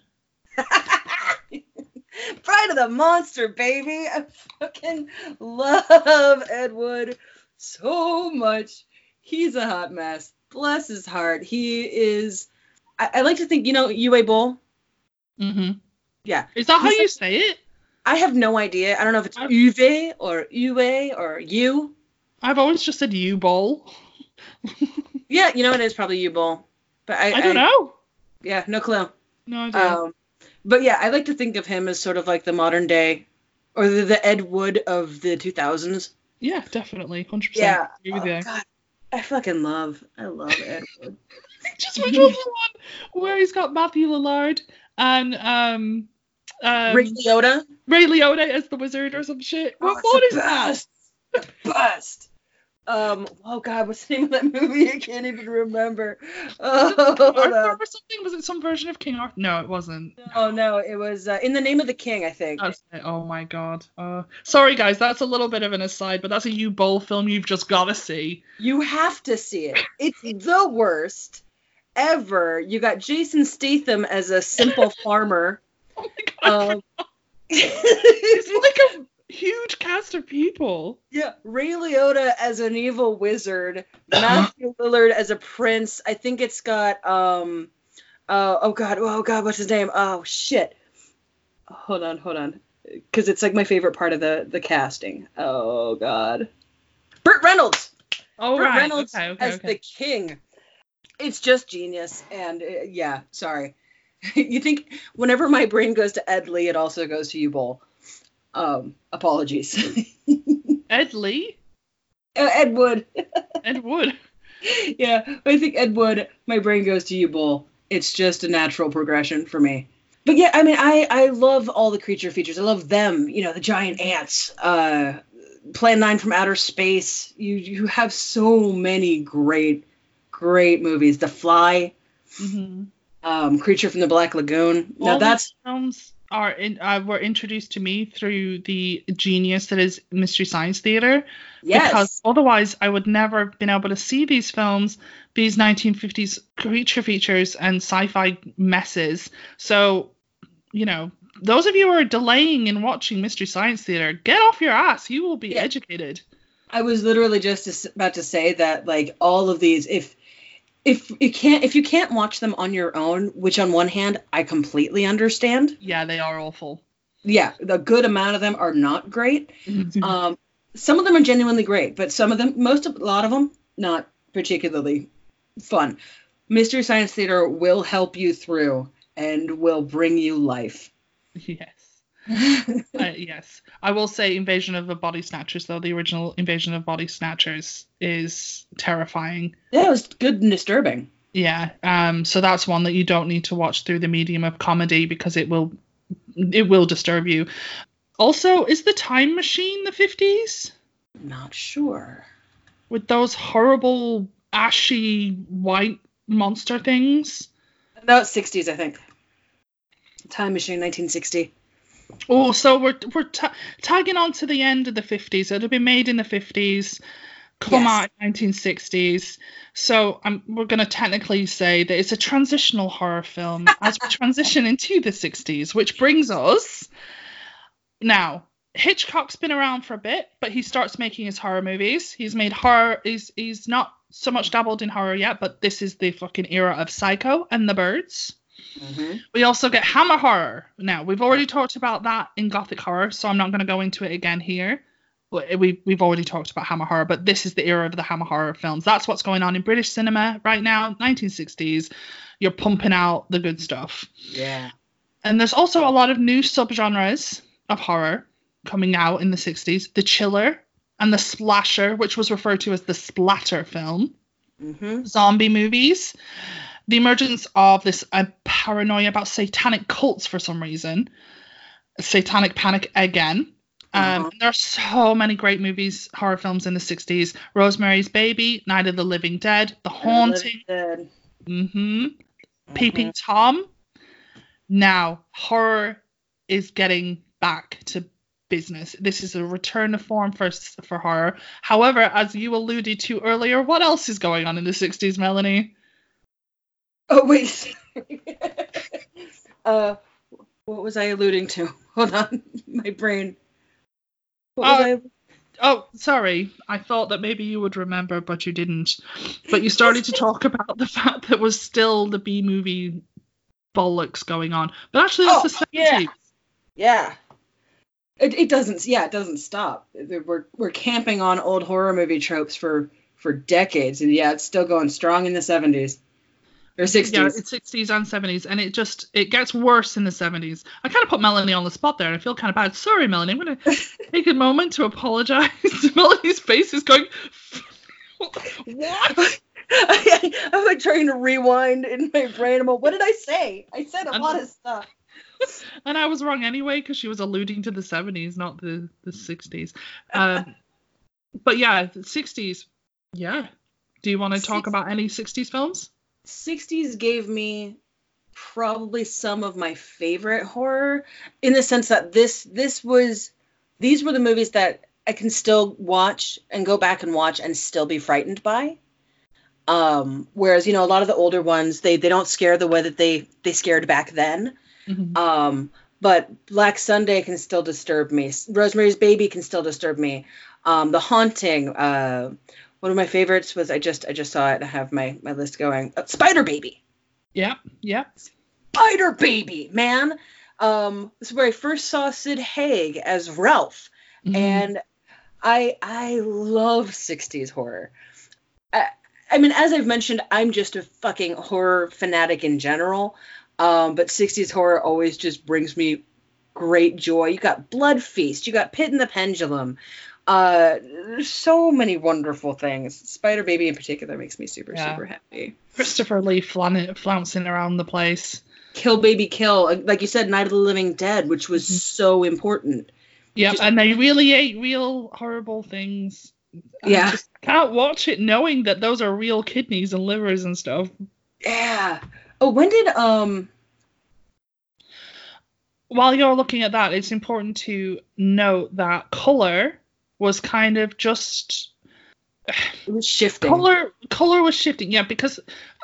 Bride of the Monster, baby. I fucking love Ed Wood so much. He's a hot mess. Bless his heart. He is. I, I like to think, you know, Uwe Boll. hmm Yeah. Is that how you like- say it? I have no idea. I don't know if it's I- Uwe or Uwe or U. I've always just said U Boll. Yeah, you know it is probably U Boll. But I, I don't know. Yeah, no clue. No idea. Um, but yeah, I like to think of him as sort of like the modern day, or the, the Ed Wood of the 2000s. yeah, definitely, hundred Yeah. percent. With Oh. God, I fucking love. I love Ed Wood. Just which was the one where he's got Matthew Lillard and um, um Ray Liotta. Ray Liotta as the wizard or some shit. Oh, What, the is that? best. The best. Um. Oh God, what's the name of that movie? I can't even remember. Oh, Arthur or something? Was it some version of King Arthur? No, it wasn't. Oh no, it was uh, in the name of the king, I think. Oh my god. Uh, sorry guys, that's a little bit of an aside, but that's a U Boll film you've just got to see. You have to see it. It's the worst ever. You got Jason Statham as a simple farmer. Oh my god. Um, it's like a huge cast of people. yeah, Ray Liotta as an evil wizard, Matthew Lillard as a prince. I think it's got um, uh, oh god, oh god, what's his name? Oh shit. Hold on, hold on, because it's like my favorite part of the the casting. Oh god, Burt Reynolds. Oh Burt right. Reynolds okay, okay, as okay. the king. It's just genius, and uh, yeah, sorry. you think whenever my brain goes to Ed Lee, it also goes to you, Boll. Um, apologies. Ed Lee, Uh, Ed Wood. Ed Wood. yeah, I think Ed Wood. My brain goes to you, Bull. It's just a natural progression for me. But yeah, I mean, I I love all the creature features. I love them. You know, the giant ants. Uh, Plan Nine from Outer Space. You you have so many great great movies. The Fly. Mm-hmm. Um, Creature from the Black Lagoon. Now All that's films are in, uh, were introduced to me through the genius that is Mystery Science Theater. Yes. Because otherwise, I would never have been able to see these films, these 1950s creature features and sci-fi messes. So, you know, those of you who are delaying in watching Mystery Science Theater, get off your ass. You will be Yeah. educated. I was literally just about to say that like all of these if if you can't if you can't watch them on your own, which on one hand I completely understand. Yeah, they are awful. Yeah, the good amount of them are not great. Um some of them are genuinely great, but some of them most of a lot of them not particularly fun. Mystery Science Theater will help you through and will bring you life. yes. Uh, yes, I will say Invasion of the Body Snatchers, though the original Invasion of Body Snatchers is terrifying. Yeah, it was good and disturbing. Yeah, um, so that's one that you don't need to watch through the medium of comedy because it will, it will disturb you. Also, is the Time Machine the fifties Not sure. with those horrible ashy white monster things? No, it's 60s, I think. Time Machine 1960. Oh, so we're we're ta- tagging on to the end of the fifties. It'll be made in the fifties, come Yes. out in nineteen sixties. So um, we're going to technically say that it's a transitional horror film as we transition into the sixties, which brings us now. Hitchcock's been around for a bit, but he starts making his horror movies. He's made horror. He's he's not so much dabbled in horror yet, but this is the fucking era of Psycho and The Birds. We also get Hammer horror. Now we've already talked about that in Gothic horror, so I'm not going to go into it again here. But we we've already talked about Hammer horror, but this is the era of the Hammer horror films. That's what's going on in British cinema right now, 1960s. You're pumping out the good stuff, Yeah. and there's also a lot of new subgenres of horror coming out in the 60s. The chiller and the splasher, which was referred to as the splatter film Mm-hmm. zombie movies, the emergence of this uh, paranoia about satanic cults for some reason, satanic panic again. Um, Uh-huh. There are so many great movies, horror films in the 60s. Rosemary's Baby, Night of the Living Dead, The Haunting, hmm Peeping Tom. Now, horror is getting back to business. This is a return to form for for horror. However, as you alluded to earlier, what else is going on in the 60s, Melanie? Oh wait. uh, what was I alluding to? Hold on, my brain. Uh, I? Oh, sorry. I thought that maybe you would remember, but you didn't. But you started to talk about the fact that was still the B movie bollocks going on. But actually, that's Oh, the 70s. yeah. Yeah. It, it doesn't. Yeah, it doesn't stop. We're we're camping on old horror movie tropes for for decades, and yeah, it's still going strong in the seventies or sixties. Yeah, it's 60s and 70s, and it just it gets worse in the 70s. I kind of put Melanie on the spot there, and I feel kind of bad. Sorry, Melanie. I'm gonna take a moment to apologize. Melanie's face is going. what? I, I'm like trying to rewind in my brain. I'm like, what did I say? I said a I'm- lot of stuff. And I was wrong anyway because she was alluding to the 70s, not the the 60s. Um, but yeah, the 60s. Yeah. Do you want to talk about any 60s films? 60s gave me probably some of my favorite horror in the sense that this this was these were the movies that I can still watch and go back and watch and still be frightened by. Um, whereas you know a lot of the older ones they they don't scare the way that they they scared back then. Mhm. Um, but Black Sunday can still disturb me. Rosemary's Baby can still disturb me. Um, The Haunting. Uh, one of my favorites was I just I just saw it. I have my my list going. Uh, Spider Baby. Yeah, yeah. Spider Baby, man. Um, this is where I first saw Sid Haig as Ralph, Mhm. and I I love '60s horror. I, I mean, as I've mentioned, I'm just a fucking horror fanatic in general. Um, but '60s horror always just brings me great joy. You got Blood Feast, you got Pit in the Pendulum. Uh, there's so many wonderful things. Spider Baby in particular makes me super Yeah. super happy. Christopher Lee flan- flouncing around the place. Kill Baby Kill, uh, like you said, Night of the Living Dead, which was Mhm. so important. Yeah, Just- and they really ate real horrible things. I Yeah. just can't watch it knowing that those are real kidneys and livers and stuff. Yeah. Oh, when did um while you're looking at that, it's important to note that color was kind of just It was shifting. color color was shifting yeah because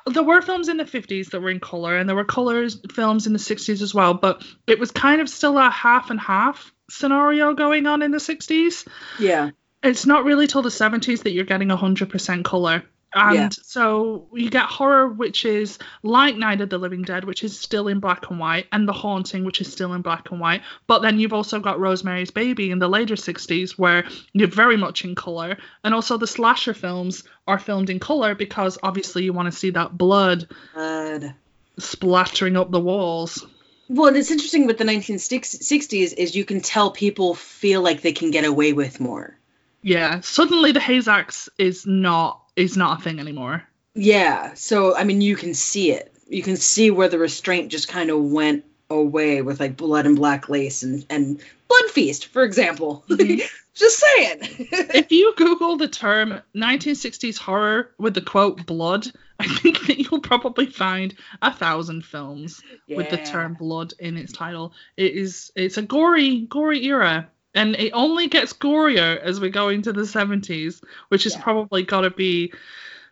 there were films in the 50s that were in color and there were color films in the 60s as well but it was kind of still a half and half scenario going on in the 60s Yeah. it's not really till the 70s that you're getting 100% color and Yeah. so you get horror which is like night of the living dead which is still in black and white and the haunting which is still in black and white but then you've also got rosemary's baby in the later 60s where you're very much in color and also the slasher films are filmed in color because obviously you want to see that blood Blood. splattering up the walls Well, and it's interesting with the 1960s is you can tell people feel like they can get away with more. yeah suddenly the Hays Code is not is not a thing anymore Yeah. So I mean, you can see it. You can see where the restraint just kind of went away with like blood and black lace and and blood feast, for example. Mhm. just saying. if you Google the term 1960s horror with the quote blood, I think that you'll probably find a thousand films with the term blood in its title. It is it's a gory, gory era. And it only gets gorier as we go into the 70s, which has Yeah. probably got to be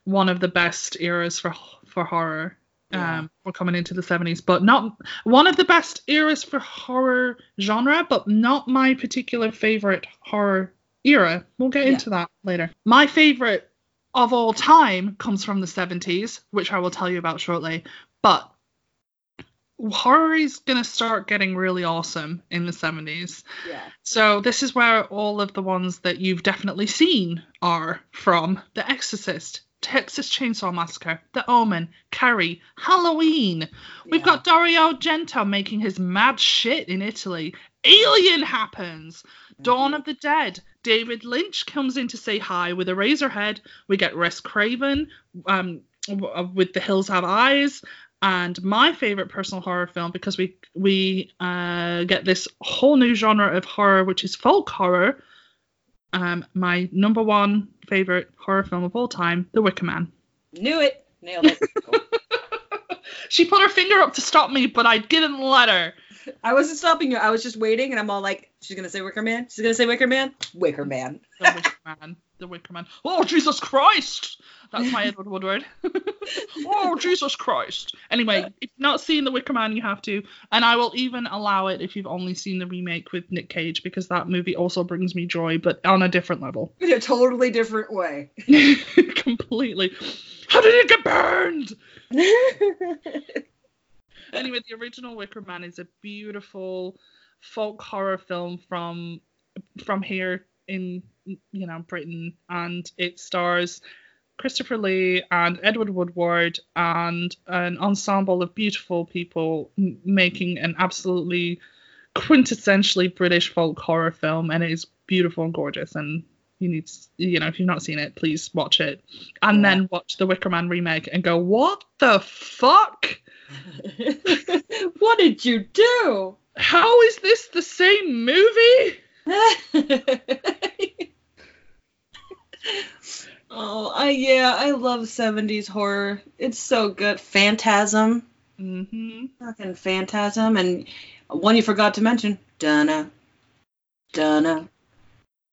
one of the best eras for for horror. Yeah. Um, we're coming into the 70s, but not one of the best eras for horror genre, but not my particular favorite horror era. We'll get Yeah. into that later. My favorite of all time comes from the 70s, which I will tell you about shortly. But horror is going to start getting really awesome in the 70s. Yeah. So this is where all of the ones that you've definitely seen are from. The Exorcist, Texas Chainsaw Massacre, The Omen, Carrie, Halloween. We've got Dario Argento making his mad shit in Italy. Alien happens. Dawn of the Dead. David Lynch comes in to say hi with Eraserhead. We get Wes Craven um, uh, with The Hills Have Eyes. And my favorite personal horror film because we we uh, get this whole new genre of horror, which is folk horror. Um, my number one favorite horror film of all time, The Wicker Man. Knew it. Nailed it. She put her finger up to stop me, but I didn't let her. I wasn't stopping you. I was just waiting, and I'm all like, "She's gonna say Wicker Man. She's gonna say Wicker Man. Wicker Man." The Wicker Man. The Wicker Man. Oh Jesus Christ! That's my Edward Woodward. oh Jesus Christ! Anyway, if you've not seen The Wicker Man, you have to, and I will even allow it if you've only seen the remake with Nick Cage because that movie also brings me joy, but on a different level. In a totally different way. Completely. How did it get burned? Anyway, the original Wicker Man is a beautiful folk horror film from from here in you know Britain, and it stars Christopher Lee and Edward Woodward and an ensemble of beautiful people m- making an absolutely quintessentially British folk horror film, and it is beautiful and gorgeous. And you need, s- you know, if you've not seen it, please watch it, and Yeah. then watch the Wicker Man remake and go, what the fuck? What did you do? How is this the same movie? oh, I yeah, I love 70s horror. It's so good. Phantasm. Mm-hmm. Fucking Phantasm. And one you forgot to mention. Dunna. Dunna.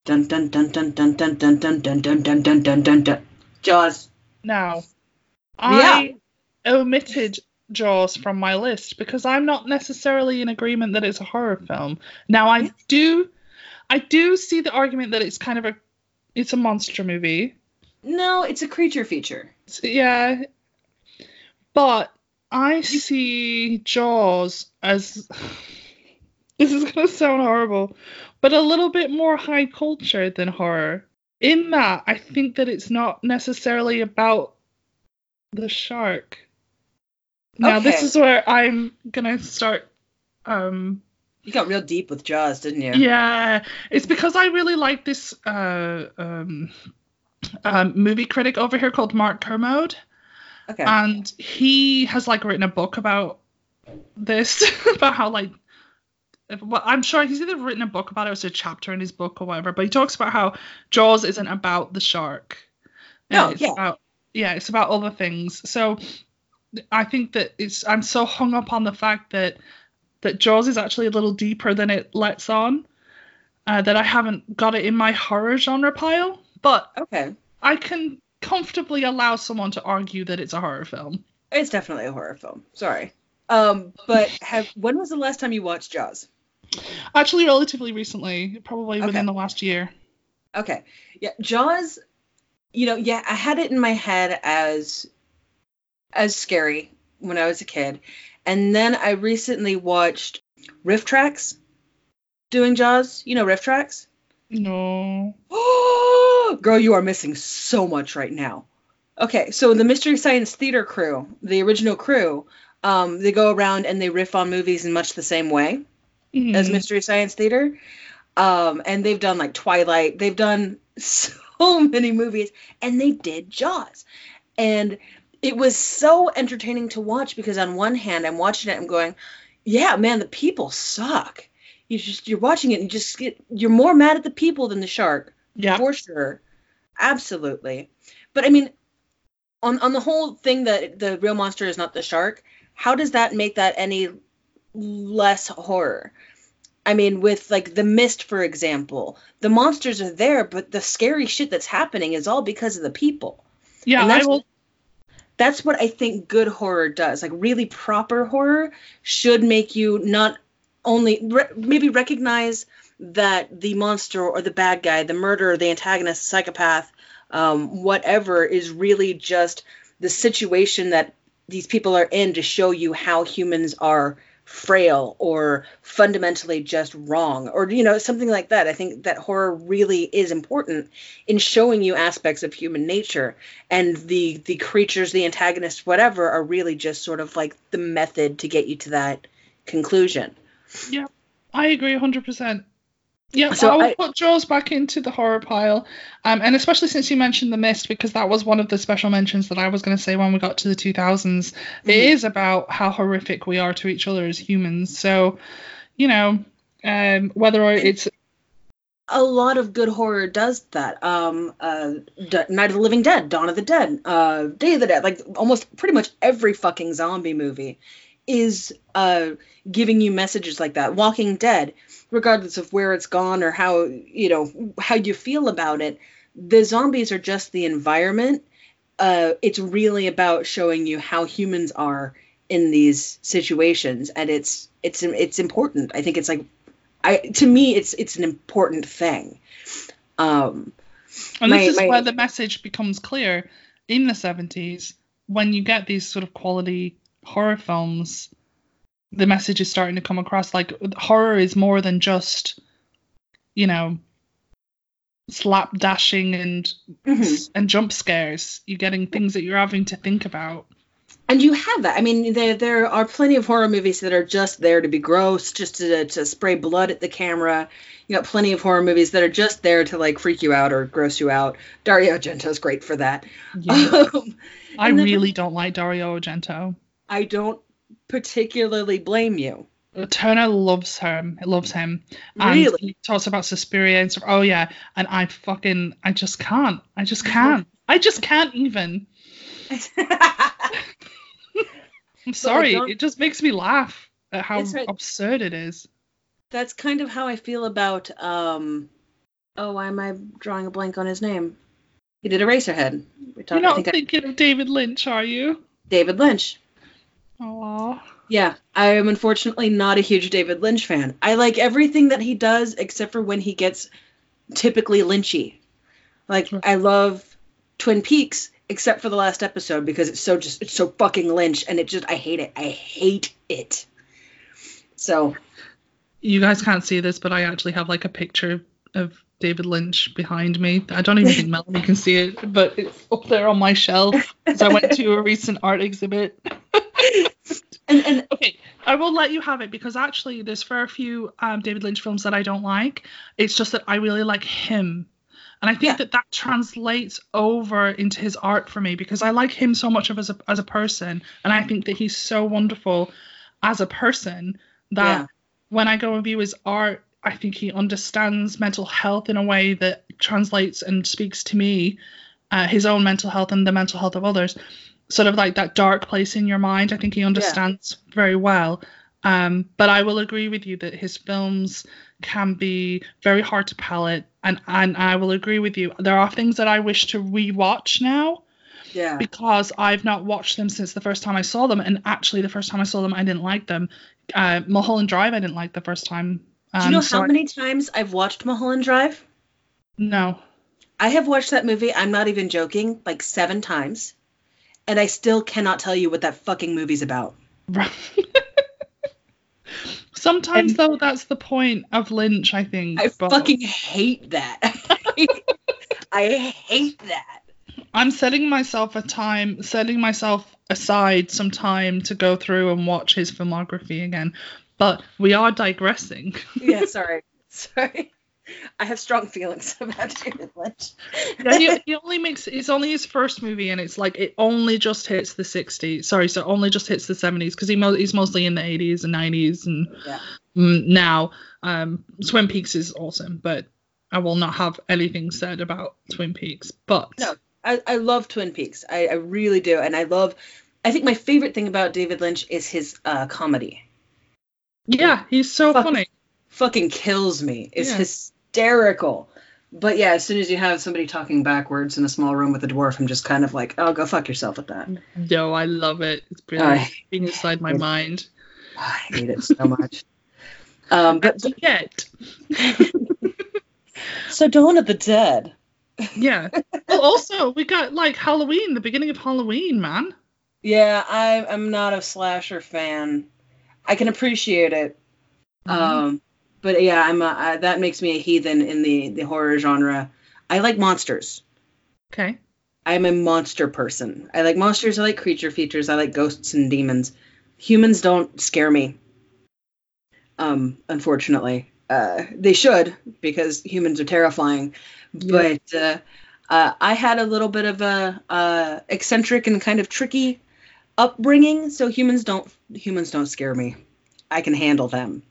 Dun dun dun dun dun dun dun dun dun dun dun dun dun dun dun. Jaws. Now, I omitted Jaws from my list because I'm not necessarily in agreement that it's a horror film. Now, I do, I do see the argument that it's kind of a, it's a monster movie. No, it's a creature feature. Yeah, but I see Jaws as this is gonna sound horrible, but a little bit more high culture than horror. In that, I think that it's not necessarily about the shark. Now, this is where I'm gonna start. Um, You got real deep with Jaws, didn't you? yeah, it's because I really like this uh, um, um, movie critic over here called Mark Kermode Okay. and he has like written a book about this about how like if- well, I'm sure he's either written a book about it or it's a chapter in his book or whatever, but he talks about how Jaws isn't about the shark. No, it's yeah. about yeah, it's about other things. So I think that it's I'm so hung up on the fact that that Jaws is actually a little deeper than it lets on. Uh, that I haven't got it in my horror genre pile, but Okay. I can comfortably allow someone to argue that it's a horror film. It's definitely a horror film. Sorry. Um, but have when was the last time you watched Jaws? Actually, relatively recently, probably Okay. within the last year. Okay. Yeah, Jaws, you know, yeah, I had it in my head as as scary when I was a kid. And then I recently watched RiffTrax doing Jaws. You know RiffTrax? No. Girl, you are missing so much right now. Okay, so the Mystery Science Theater crew, the original crew, um, they go around and they riff on movies in much the same way as Mhm. Mystery Science Theater. Um, and they've done like Twilight. They've done so many movies, and they did Jaws. And it was so entertaining to watch because on one hand, I'm watching it, I'm going, yeah, man, the people suck. You just you're watching it and you just get you're more mad at the people than the shark Yeah. for sure, absolutely. But I mean, on on the whole thing that the real monster is not the shark, how does that make that any less horror? I mean, with like the mist, for example, the monsters are there, but the scary shit that's happening is all because of the people. Yeah, I will. That's what I think good horror does. Like really proper horror should make you not only re- maybe recognize that the monster or the bad guy, the murderer, the antagonist, psychopath, um, whatever, is really just the situation that these people are in to show you how humans are frail or fundamentally just wrong or you know something like that i think that horror really is important in showing you aspects of human nature and the the creatures the antagonists whatever are really just sort of like the method to get you to that conclusion Yeah. I agree 100%. Yeah, So I will I- put Jaws back into the horror pile. Um, and especially since you mentioned The Mist, because that was one of the special mentions that I was going to say when we got to the 2000s. It Mhm. is about how horrific we are to each other as humans. So, you know, um, whether it's. a lot of good horror does that. Um, uh, D- Night of the Living Dead, Dawn of the Dead, uh, Day of the Dead, like almost pretty much every fucking zombie movie is uh, giving you messages like that. Walking Dead, regardless of where it's gone or how you know how you feel about it, the zombies are just the environment. Uh, it's really about showing you how humans are in these situations, and it's it's it's important. I think it's like I to me it's it's an important thing. Um And My- this is my- where the message becomes clear in the 70s when you get these sort of quality horror films. The message is starting to come across like horror is more than just, you know, slap dashing and mhm. and jump scares. You're getting things that you're having to think about. and you have that. I mean there there are plenty of horror movies that are just there to be gross, just to to spray blood at the camera. You got plenty of horror movies that are just there to like freak you out or gross you out. Dario Argento's great for that. Um, I really don't like Dario Argento. I don't particularly blame you. Turner loves him. Loves him. And Really? he talks about Suspiria and stuff. Oh yeah, and I fucking I just can't. I just can't. I just can't even. I'm sorry. It just makes me laugh at how right. absurd it is. That's kind of how I feel about um oh why am I drawing a blank on his name? He did Eraserhead. We You're talked, I not think I- thinking of David Lynch, are you? David Lynch. Oh. Yeah, I am unfortunately not a huge David Lynch fan. I like everything that he does except for when he gets typically lynchy. Like. I love Twin Peaks except for the last episode because it's so just it's so fucking Lynch and it just I hate it. I hate it. So, You guys can't see this, but I actually have like a picture of David Lynch behind me. I don't even think Melanie can see it, but it's up there on my shelf. So I went to a recent art exhibit. and and Okay, I will let you have it because actually there's very few um, David Lynch films that I don't like. It's just that I really like him. And I think Yeah. that that translates over into his art for me because I like him so much of as a as a person, and I think that he's so wonderful as a person that Yeah. when I go and view his art, I think he understands mental health in a way that translates and speaks to me, uh, his own mental health and the mental health of others. Sort of like that dark place in your mind. I think he understands very well. Um, but I will agree with you that his films can be very hard to palate, and and I will agree with you. There are things that I wish to rewatch now Yeah. because I've not watched them since the first time I saw them, and actually the first time I saw them I didn't like them. Uh, Mulholland Drive I didn't like the first time. Do you know Um, so how I- many times I've watched Mulholland Drive? No. I have watched that movie, I'm not even joking, like seven times. And I still cannot tell you what that fucking movie's about. Right. Sometimes And- though that's the point of Lynch, I think. I but fucking hate that. I hate that. I'm setting myself a time, setting myself aside some time to go through and watch his filmography again. But we are digressing. Yeah, sorry. Sorry. I have strong feelings about David Lynch. Yeah, he, he only makes it's only his first movie, and it's like it only just hits the 60s. Sorry, so only just hits the 70s because he mo- he's mostly in the 80s and 90s and Yeah. mm, now. Um, Twin Peaks is awesome, but I will not have anything said about Twin Peaks. But No. I, I love Twin Peaks. I, I really do. And I love I think my favorite thing about David Lynch is his uh, comedy. yeah, he's so Fuck. funny. Fucking kills me. It's Yeah. Hysterical. But yeah, as soon as you have somebody talking backwards in a small room with a dwarf, I'm just kind of like, oh, go fuck yourself with that. Yo, I love it. It's brilliant. I- Being inside my mind. I hate it so much. um, but yet, so Dawn of the Dead. yeah. Well, also we got like Halloween, the beginning of Halloween, man. Yeah, I, I'm not a slasher fan. I can appreciate it. Um, but yeah, I'm a, I, that makes me a heathen in the the horror genre. I like monsters. Okay. I'm a monster person. I like monsters. I like creature features. I like ghosts and demons. Humans don't scare me. Um, unfortunately, uh, they should because humans are terrifying. Yeah. But uh, uh, I had a little bit of a uh, eccentric and kind of tricky upbringing, so humans don't humans don't scare me. I can handle them.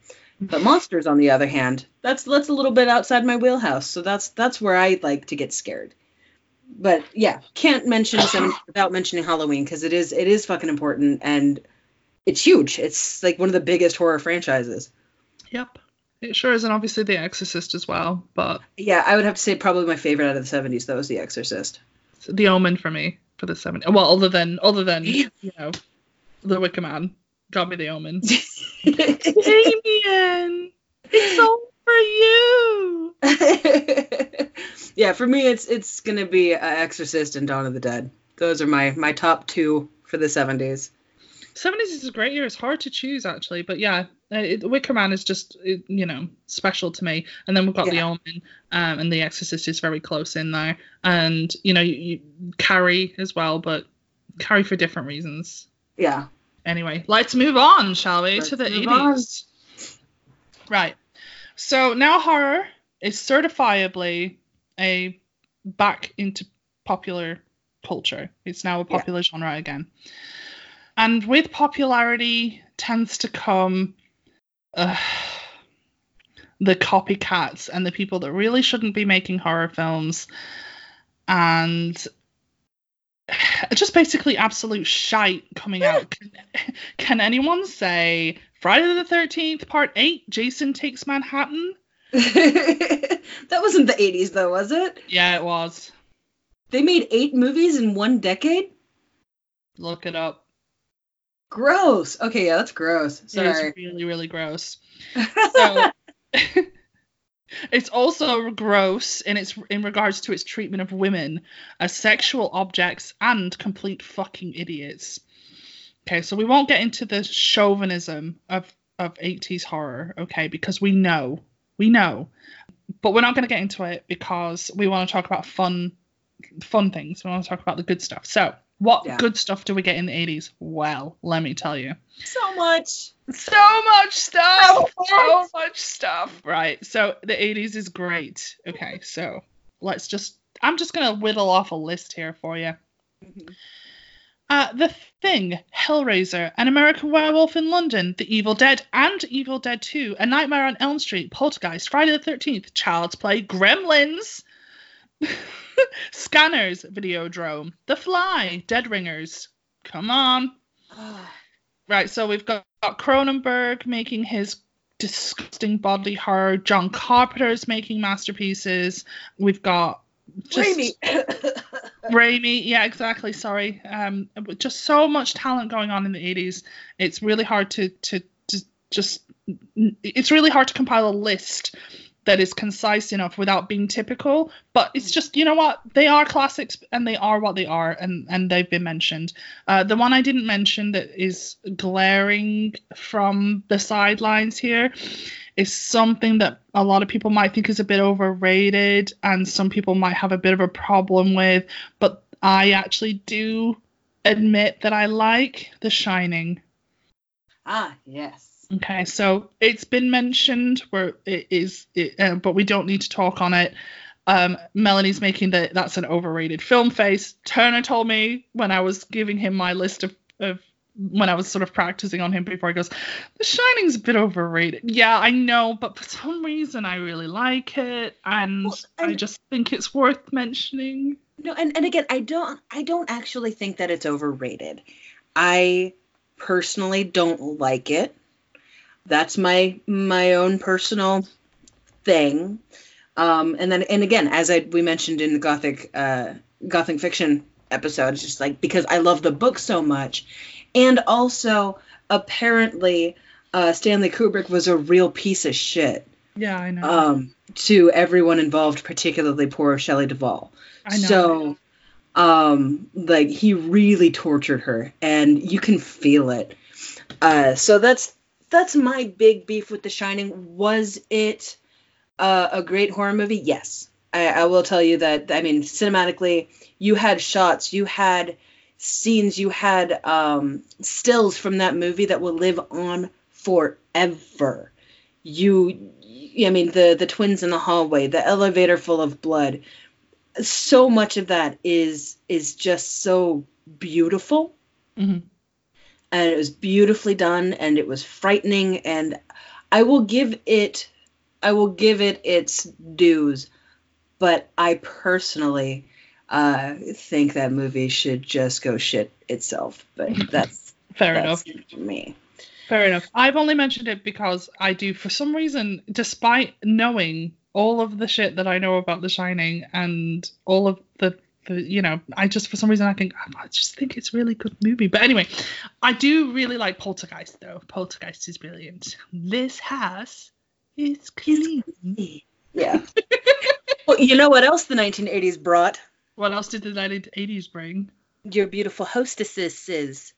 But monsters, on the other hand, that's that's a little bit outside my wheelhouse. So that's that's where I like to get scared. But yeah, can't mention some without mentioning Halloween because it is it is fucking important and it's huge. It's like one of the biggest horror franchises. Yep. It sure is, and obviously The Exorcist as well. But Yeah, I would have to say probably my favorite out of the '70s though is The Exorcist. The Omen for me for the 70s. Well, other than other than you know, The Wicker Man got me The Omen. Damien, it's all for you. yeah, for me it's it's gonna be uh, Exorcist and Dawn of the Dead. Those are my my top two for the '70s. 70s is a great year. It's hard to choose actually, but yeah, uh, it, Wicker Man is just it, you know special to me. And then we've got The Omen, um, and The Exorcist is very close in there. And you know, you, you, Carrie as well, but Carrie for different reasons. Yeah. Anyway, let's move on, shall we, Let's to the move 80s. Right. So now horror is certifiably a back into popular culture. It's now a Yeah. popular genre again. And with popularity tends to come uh, the copycats and the people that really shouldn't be making horror films and just basically absolute shite coming out. Can, can anyone say Friday the 13th, part 8, Jason Takes Manhattan? that wasn't the 80s though, was it? Yeah, it was. They made eight movies in one decade? Look it up. Gross. Okay, yeah, that's gross. It Sorry. is really, really gross. So it's also gross in its in regards to its treatment of women as sexual objects and complete fucking idiots. Okay, so we won't get into the chauvinism of of 80s horror, okay, because we know. We know. But we're not going to get into it because we want to talk about fun fun things. We want to talk about the good stuff. So, what Yeah. good stuff do we get in the 80s? Well, let me tell you. so much. So much stuff. So So much. stuff. Right. So the 80s is great. Okay. So let's just, I'm just going to whittle off a list here for you. Mhm. Uh, the Thing, Hellraiser, An American Werewolf in London, The Evil Dead, and Evil Dead 2, A Nightmare on Elm Street, Poltergeist, Friday the 13th, Child's Play, Gremlins, Scanners, Videodrome, The Fly, Dead Ringers. Come on. Right. So we've got, got Cronenberg making his disgusting bodily horror. John Carpenter's making masterpieces. We've got just Raimi. Raimi, yeah, exactly. Sorry, um, just so much talent going on in the '80s. It's really hard to to, to just. It's really hard to compile a list that is concise enough without being typical. But it's just you know what they are classics and they are what they are and and they've been mentioned. Uh, the one I didn't mention that is glaring from the sidelines here is something that a lot of people might think is a bit overrated and some people might have a bit of a problem with, but I actually do admit that I like The Shining. ah, yes. Okay, so it's been mentioned where it is, it, uh, but we don't need to talk on it. Um, Melanie's making that that's an overrated film face. Turner told me when I was giving him my list of, of when I was sort of practicing on him before he goes, The Shining's a bit overrated. Yeah, I know, but for some reason I really like it, and Well, I just think it's worth mentioning. No, and, and again, I don't I don't actually think that it's overrated. I personally don't like it. That's my my own personal thing. Um, and then and again, as I we mentioned in the gothic uh, gothic fiction episode, it's just like because I love the book so much, and also apparently uh, Stanley Kubrick was a real piece of shit Yeah, I know. um, to everyone involved, particularly poor Shelley Duvall. I know. So, um, like he really tortured her, and you can feel it. Uh, so that's that's my big beef with The Shining. Was it uh, a great horror movie? Yes, I, I will tell you that. I mean, cinematically, you had shots, you had scenes, you had um, stills from that movie that will live on forever. You, I mean, the the twins in the hallway, the elevator full of blood so much of that is is just so beautiful Mhm. And it was beautifully done and it was frightening and i will give it i will give it its dues but i personally uh think that movie should just go shit itself but that's Fair that's enough. me Fair enough. I've only mentioned it because I do, for some reason, despite knowing all of the shit that I know about The Shining and all of you know, I just for some reason I think I just think it's a really good movie. But anyway, I do really like Poltergeist though. Poltergeist is brilliant. This house is clean. yeah well you know what else the 1980s brought What else did the 1980s bring? your beautiful hostesses sis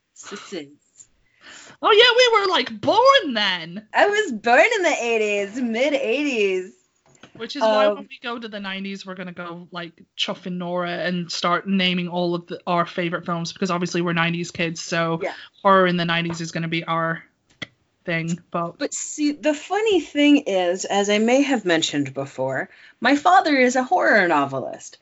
Oh yeah, we were like born then. I was born in the 80s, mid 80s. Which is why Um, when we go to the 90s, we're going to go like chuffing Nora and start naming all of the, our favorite films because obviously we're 90s kids. So Yeah. horror in the 90s is going to be our thing. But But see, the funny thing is, as I may have mentioned before, my father is a horror novelist.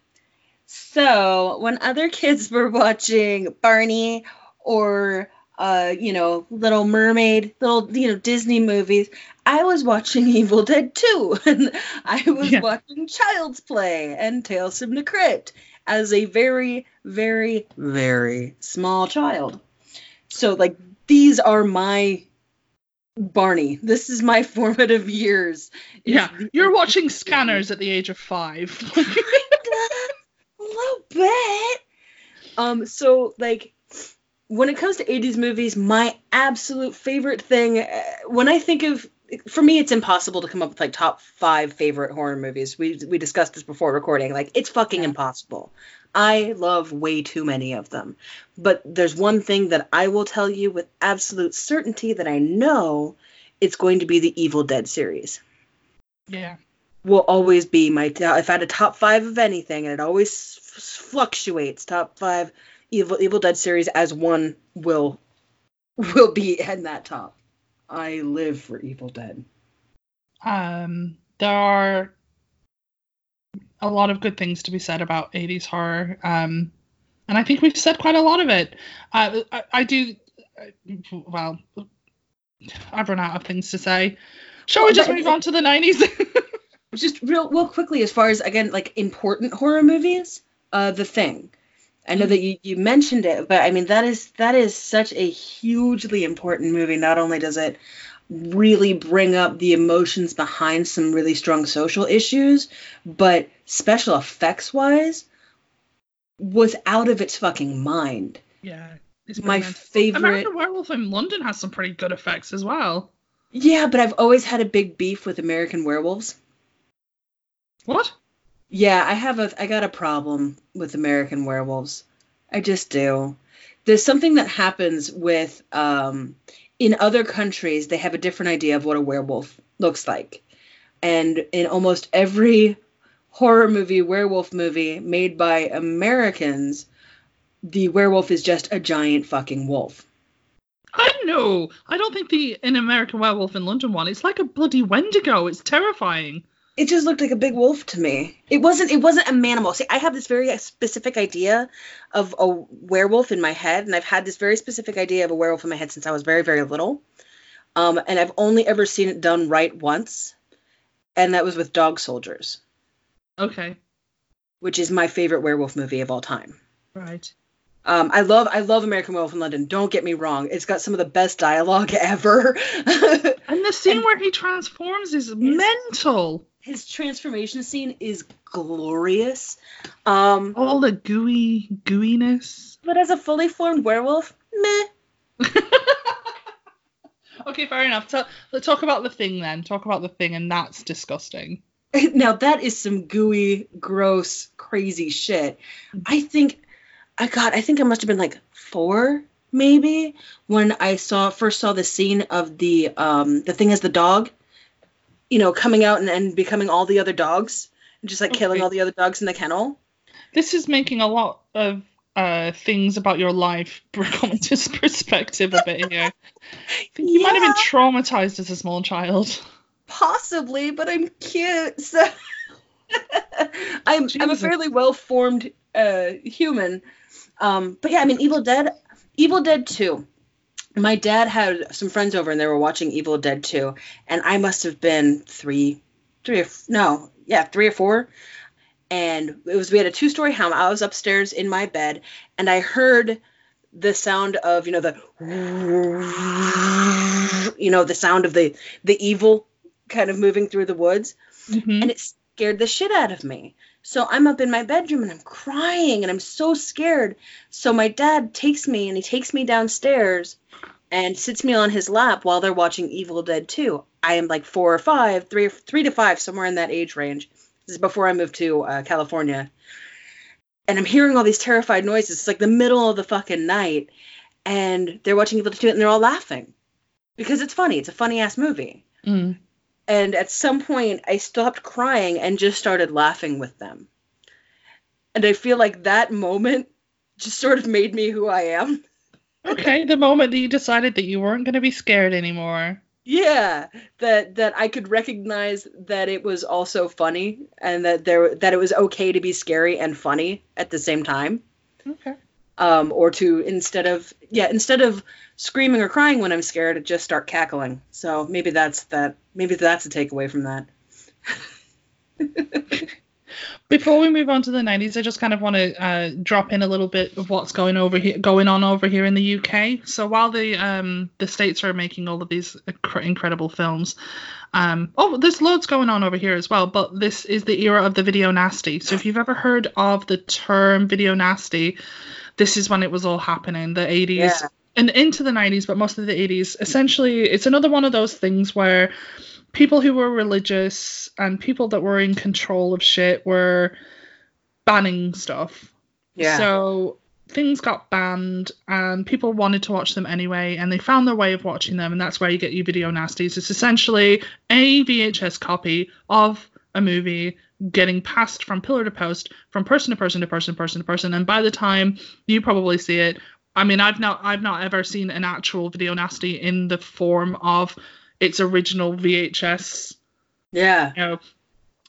So when other kids were watching Barney or uh, you know, Little Mermaid, little you know Disney movies, I was watching Evil Dead 2, and I was Yeah. watching Child's Play and Tales from the Crypt as a very, very, very small child. So like these are my Barney. This is my formative years. yeah, you're watching Scanners at the age of five. a little bit. Um, so like when it comes to 80s movies, my absolute favorite thing uh, when I think of for me it's impossible to come up with like top 5 favorite horror movies. We we discussed this before recording. Like it's fucking impossible. I love way too many of them. But there's one thing that I will tell you with absolute certainty that I know it's going to be the Evil Dead series yeah. will always be my if I had a top five of anything, and it always f- fluctuates. Top five Evil Evil Dead series as one will will be in that top. I live for Evil Dead. Um, there are a lot of good things to be said about 80s horror. Um, and I think we've said quite a lot of it. Uh, I, I do, well, I've run out of things to say. Shall we just move on to the 90s? Just real real quickly, as far as again like important horror movies, uh, The Thing. I know that you, you mentioned it, but I mean that is that is such a hugely important movie. Not only does it really bring up the emotions behind some really strong social issues, but special effects wise was out of its fucking mind. Yeah. it's My favorite American Werewolf in London has some pretty good effects as well. Yeah, but I've always had a big beef with American werewolves. What? Yeah, I have a I got a problem with American werewolves. I just do. There's something that happens with um in other countries they have a different idea of what a werewolf looks like. And in almost every horror movie, werewolf movie made by Americans, the werewolf is just a giant fucking wolf. I know. I don't think the in American Werewolf in London one. It's like a bloody Wendigo. It's terrifying. It just looked like a big wolf to me. It wasn't. It wasn't a manimal. See, I have this very specific idea of a werewolf in my head, and I've had this very specific idea of a werewolf in my head since I was very, very little. Um, and I've only ever seen it done right once, and that was with Dog Soldiers. Okay. Which is my favorite werewolf movie of all time. Right. Um, I love I love American Werewolf in London. Don't get me wrong; it's got some of the best dialogue ever. and the scene and where he transforms is mental. His transformation scene is glorious. Um, All the gooey gooiness. But as a fully formed werewolf, meh. okay, fair enough. So let's talk about the thing then. Talk about the thing, and that's disgusting. Now that is some gooey, gross, crazy shit. I think I got I think I must have been like four maybe when I saw first saw the scene of the um the thing as the dog, you know, coming out and, and becoming all the other dogs and just like okay. killing all the other dogs in the kennel. This is making a lot of uh, things about your life into perspective a bit here. you yeah. might have been traumatized as a small child. Possibly, but I'm cute, so I'm Jesus. I'm a fairly well formed uh, human. Um, but yeah, I mean, Evil Dead, Evil Dead 2. My dad had some friends over and they were watching Evil Dead 2, and I must have been three, three or no, yeah, three or four. And it was we had a two story home. I was upstairs in my bed, and I heard the sound of you know the you know the sound of the the evil kind of moving through the woods, mm-hmm. and it scared the shit out of me. So I'm up in my bedroom and I'm crying and I'm so scared. So my dad takes me and he takes me downstairs and sits me on his lap while they're watching Evil Dead 2. I am like four or five, three, three to five, somewhere in that age range. This is before I moved to uh, California. And I'm hearing all these terrified noises. It's like the middle of the fucking night. And they're watching Evil Dead 2 and they're all laughing because it's funny. It's a funny ass movie. Mm. And at some point, I stopped crying and just started laughing with them. And I feel like that moment just sort of made me who I am. okay, the moment that you decided that you weren't going to be scared anymore. Yeah, that that I could recognize that it was also funny and that there that it was okay to be scary and funny at the same time. Okay um, or to instead of yeah instead of screaming or crying when I'm scared, I just start cackling. So maybe that's that. Maybe that's a takeaway from that. Before we move on to the 90s, I just kind of want to uh, drop in a little bit of what's going over here, going on over here in the UK. So while the um, the states are making all of these incredible films, um, oh, there's loads going on over here as well. But this is the era of the video nasty. So if you've ever heard of the term video nasty, this is when it was all happening, the 80s. Yeah. And into the 90s, but most of the 80s. Essentially, it's another one of those things where people who were religious and people that were in control of shit were banning stuff. Yeah. So things got banned and people wanted to watch them anyway and they found their way of watching them and that's where you get your video nasties. It's essentially a VHS copy of a movie getting passed from pillar to post, from person to person to person, to person to person, and by the time you probably see it, I mean, I've not, I've not ever seen an actual video nasty in the form of its original VHS. Yeah. You know,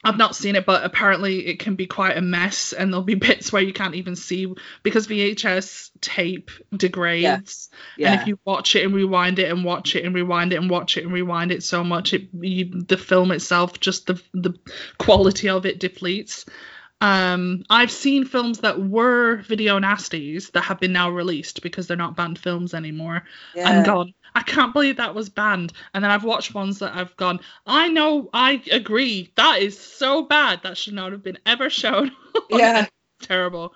I've not seen it, but apparently it can be quite a mess, and there'll be bits where you can't even see because VHS tape degrades. Yeah. Yeah. And if you watch it and rewind it and watch it and rewind it and watch it and rewind it so much, it you, the film itself, just the the quality of it depletes. Um, I've seen films that were video nasties that have been now released because they're not banned films anymore, and gone. I can't believe that was banned. And then I've watched ones that I've gone. I know. I agree. That is so bad. That should not have been ever shown. Yeah. terrible.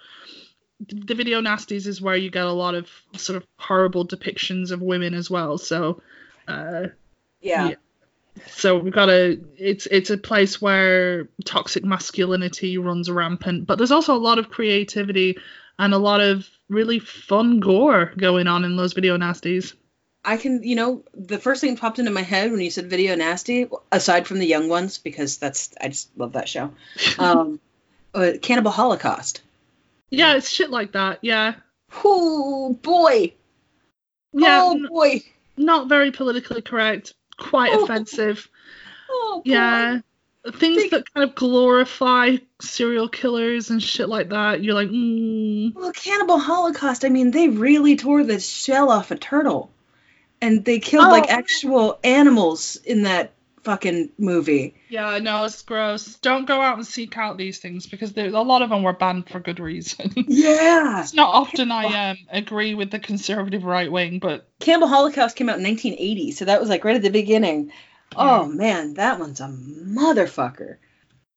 The video nasties is where you get a lot of sort of horrible depictions of women as well. So, uh, yeah. yeah. So we've got a it's it's a place where toxic masculinity runs rampant, but there's also a lot of creativity and a lot of really fun gore going on in those video nasties. I can, you know, the first thing that popped into my head when you said video nasty, aside from the young ones, because that's I just love that show. Um, uh, Cannibal Holocaust. Yeah, it's shit like that. Yeah. Oh boy. Yeah. oh n- boy. not very politically correct, quite Oh. offensive. Oh. Yeah. Things that kind of glorify serial killers and shit like that. You're like, mm. Well, Cannibal Holocaust. I mean, they really tore the shell off a turtle, and they killed Oh. like actual animals in that fucking movie. Yeah, no, it's gross. Don't go out and seek out these things because there, a lot of them were banned for good reason. Yeah. it's not often I um agree with the conservative right wing, but Cannibal Holocaust came out in 1980, so that was like right at the beginning. Oh man, that one's a motherfucker.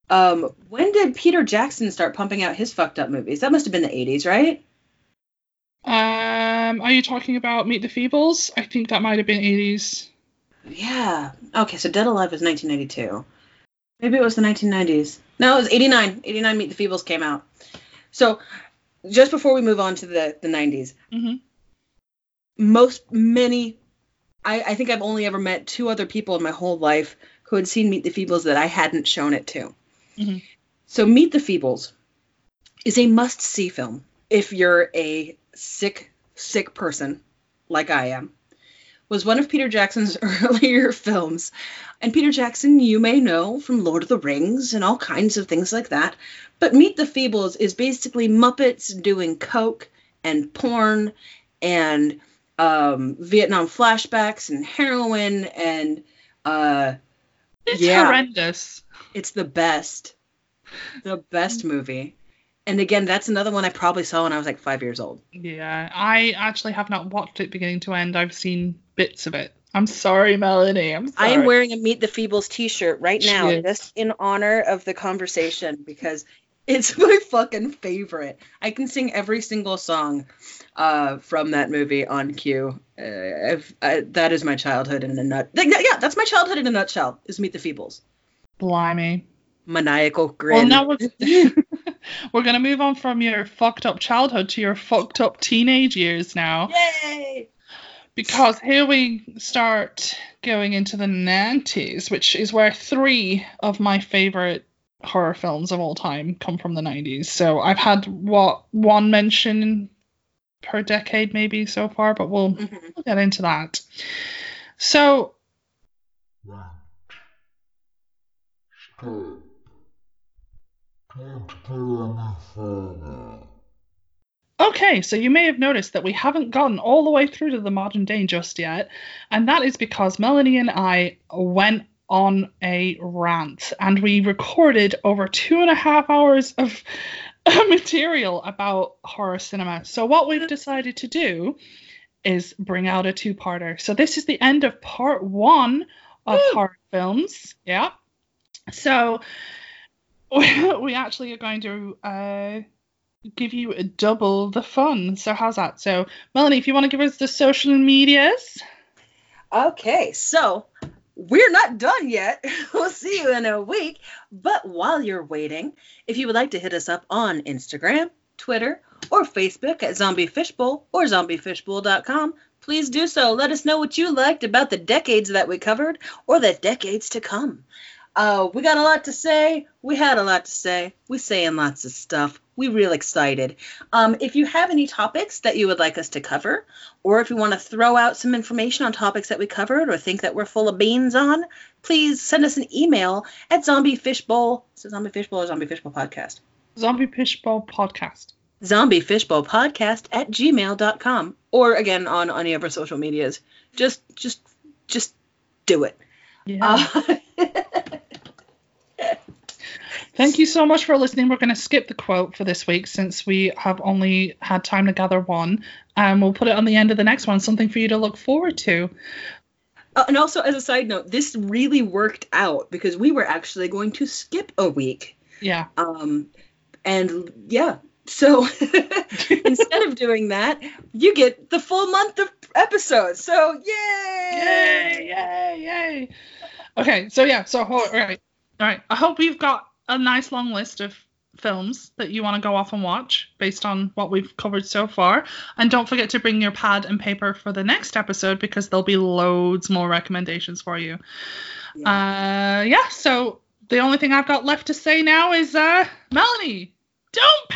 Um, when did Peter Jackson start pumping out his fucked up movies? That must have been the 80s, right? um, are you talking about Meet the Feebles? I think that might have been 80s. Yeah. Okay, so Dead Alive was 1992. Maybe it was the 1990s. No, it was 89. 89 Meet the Feebles came out. So, just before we move on to the, the 90s, hmm most, many, I, I think I've only ever met two other people in my whole life who had seen Meet the Feebles that I hadn't shown it to. Mhm. So, Meet the Feebles is a must see film if you're a sick, sick person like I am. Was one of Peter Jackson's earlier films. And Peter Jackson, you may know from Lord of the Rings and all kinds of things like that. But Meet the Feebles is basically Muppets doing coke and porn and um, Vietnam flashbacks and heroin and uh, It's Yeah. horrendous. it's the best, the best movie. And again, that's another one I probably saw when I was like five years old. Yeah, I actually have not watched it beginning to end. I've seen bits of it. I'm sorry, Melanie. I'm sorry. I am wearing a Meet the Feebles t-shirt right now, Shit. just in honor of the conversation because it's my fucking favorite. I can sing every single song uh, from that movie on cue. Uh, that is my childhood in a nut. Yeah, that's my childhood in a nutshell. Is Meet the Feebles. Blimey. Maniacal grin. Well, grin. now we're we're gonna move on from your fucked up childhood to your fucked up teenage years now, Yay! because here we start going into the 90s, which is where three of my favorite horror films of all time come from the 90s. So I've had what one mention per decade maybe so far, but we'll Mhm. we'll get into that. So One. Stop. Go any further. Okay, so you may have noticed that we haven't gotten all the way through to the modern day just yet, and that is because Melanie and I went on a rant and we recorded over two and a half hours of material about horror cinema. So, what we've decided to do is bring out a two parter. So, this is the end of part one of Woo! horror films. Yeah. So, we actually are going to. Uh, give you a double the fun. So how's that? So Melanie, if you want to give us the social medias. Okay, so we're not done yet. we'll see you in a week. But while you're waiting, if you would like to hit us up on Instagram, Twitter, or Facebook at Zombie Fishbowl or zombiefishbowl.com, please do so. Let us know what you liked about the decades that we covered or the decades to come. Uh, we got a lot to say. We had a lot to say. We saying lots of stuff. We real excited. Um, if you have any topics that you would like us to cover, or if you want to throw out some information on topics that we covered or think that we're full of beans on, please send us an email at zombiefishbowl. Is it zombie fishbowl or zombie fishbowl podcast? Zombie Fishbowl Podcast. Zombie fishbowl podcast at gmail.com. Or again on any of our social medias. Just just just do it. Yeah. Uh, Thank you so much for listening. We're going to skip the quote for this week since we have only had time to gather one. And we'll put it on the end of the next one, something for you to look forward to. Uh, and also, as a side note, this really worked out because we were actually going to skip a week. Yeah. Um, and yeah, so instead of doing that, you get the full month of episodes. So yay! Yay! Yay! Yay! Okay, so yeah, so all right, all right. I hope you've got a nice long list of films that you want to go off and watch based on what we've covered so far. And don't forget to bring your pad and paper for the next episode because there'll be loads more recommendations for you. Yeah. Uh, yeah. So the only thing I've got left to say now is, uh, Melanie, don't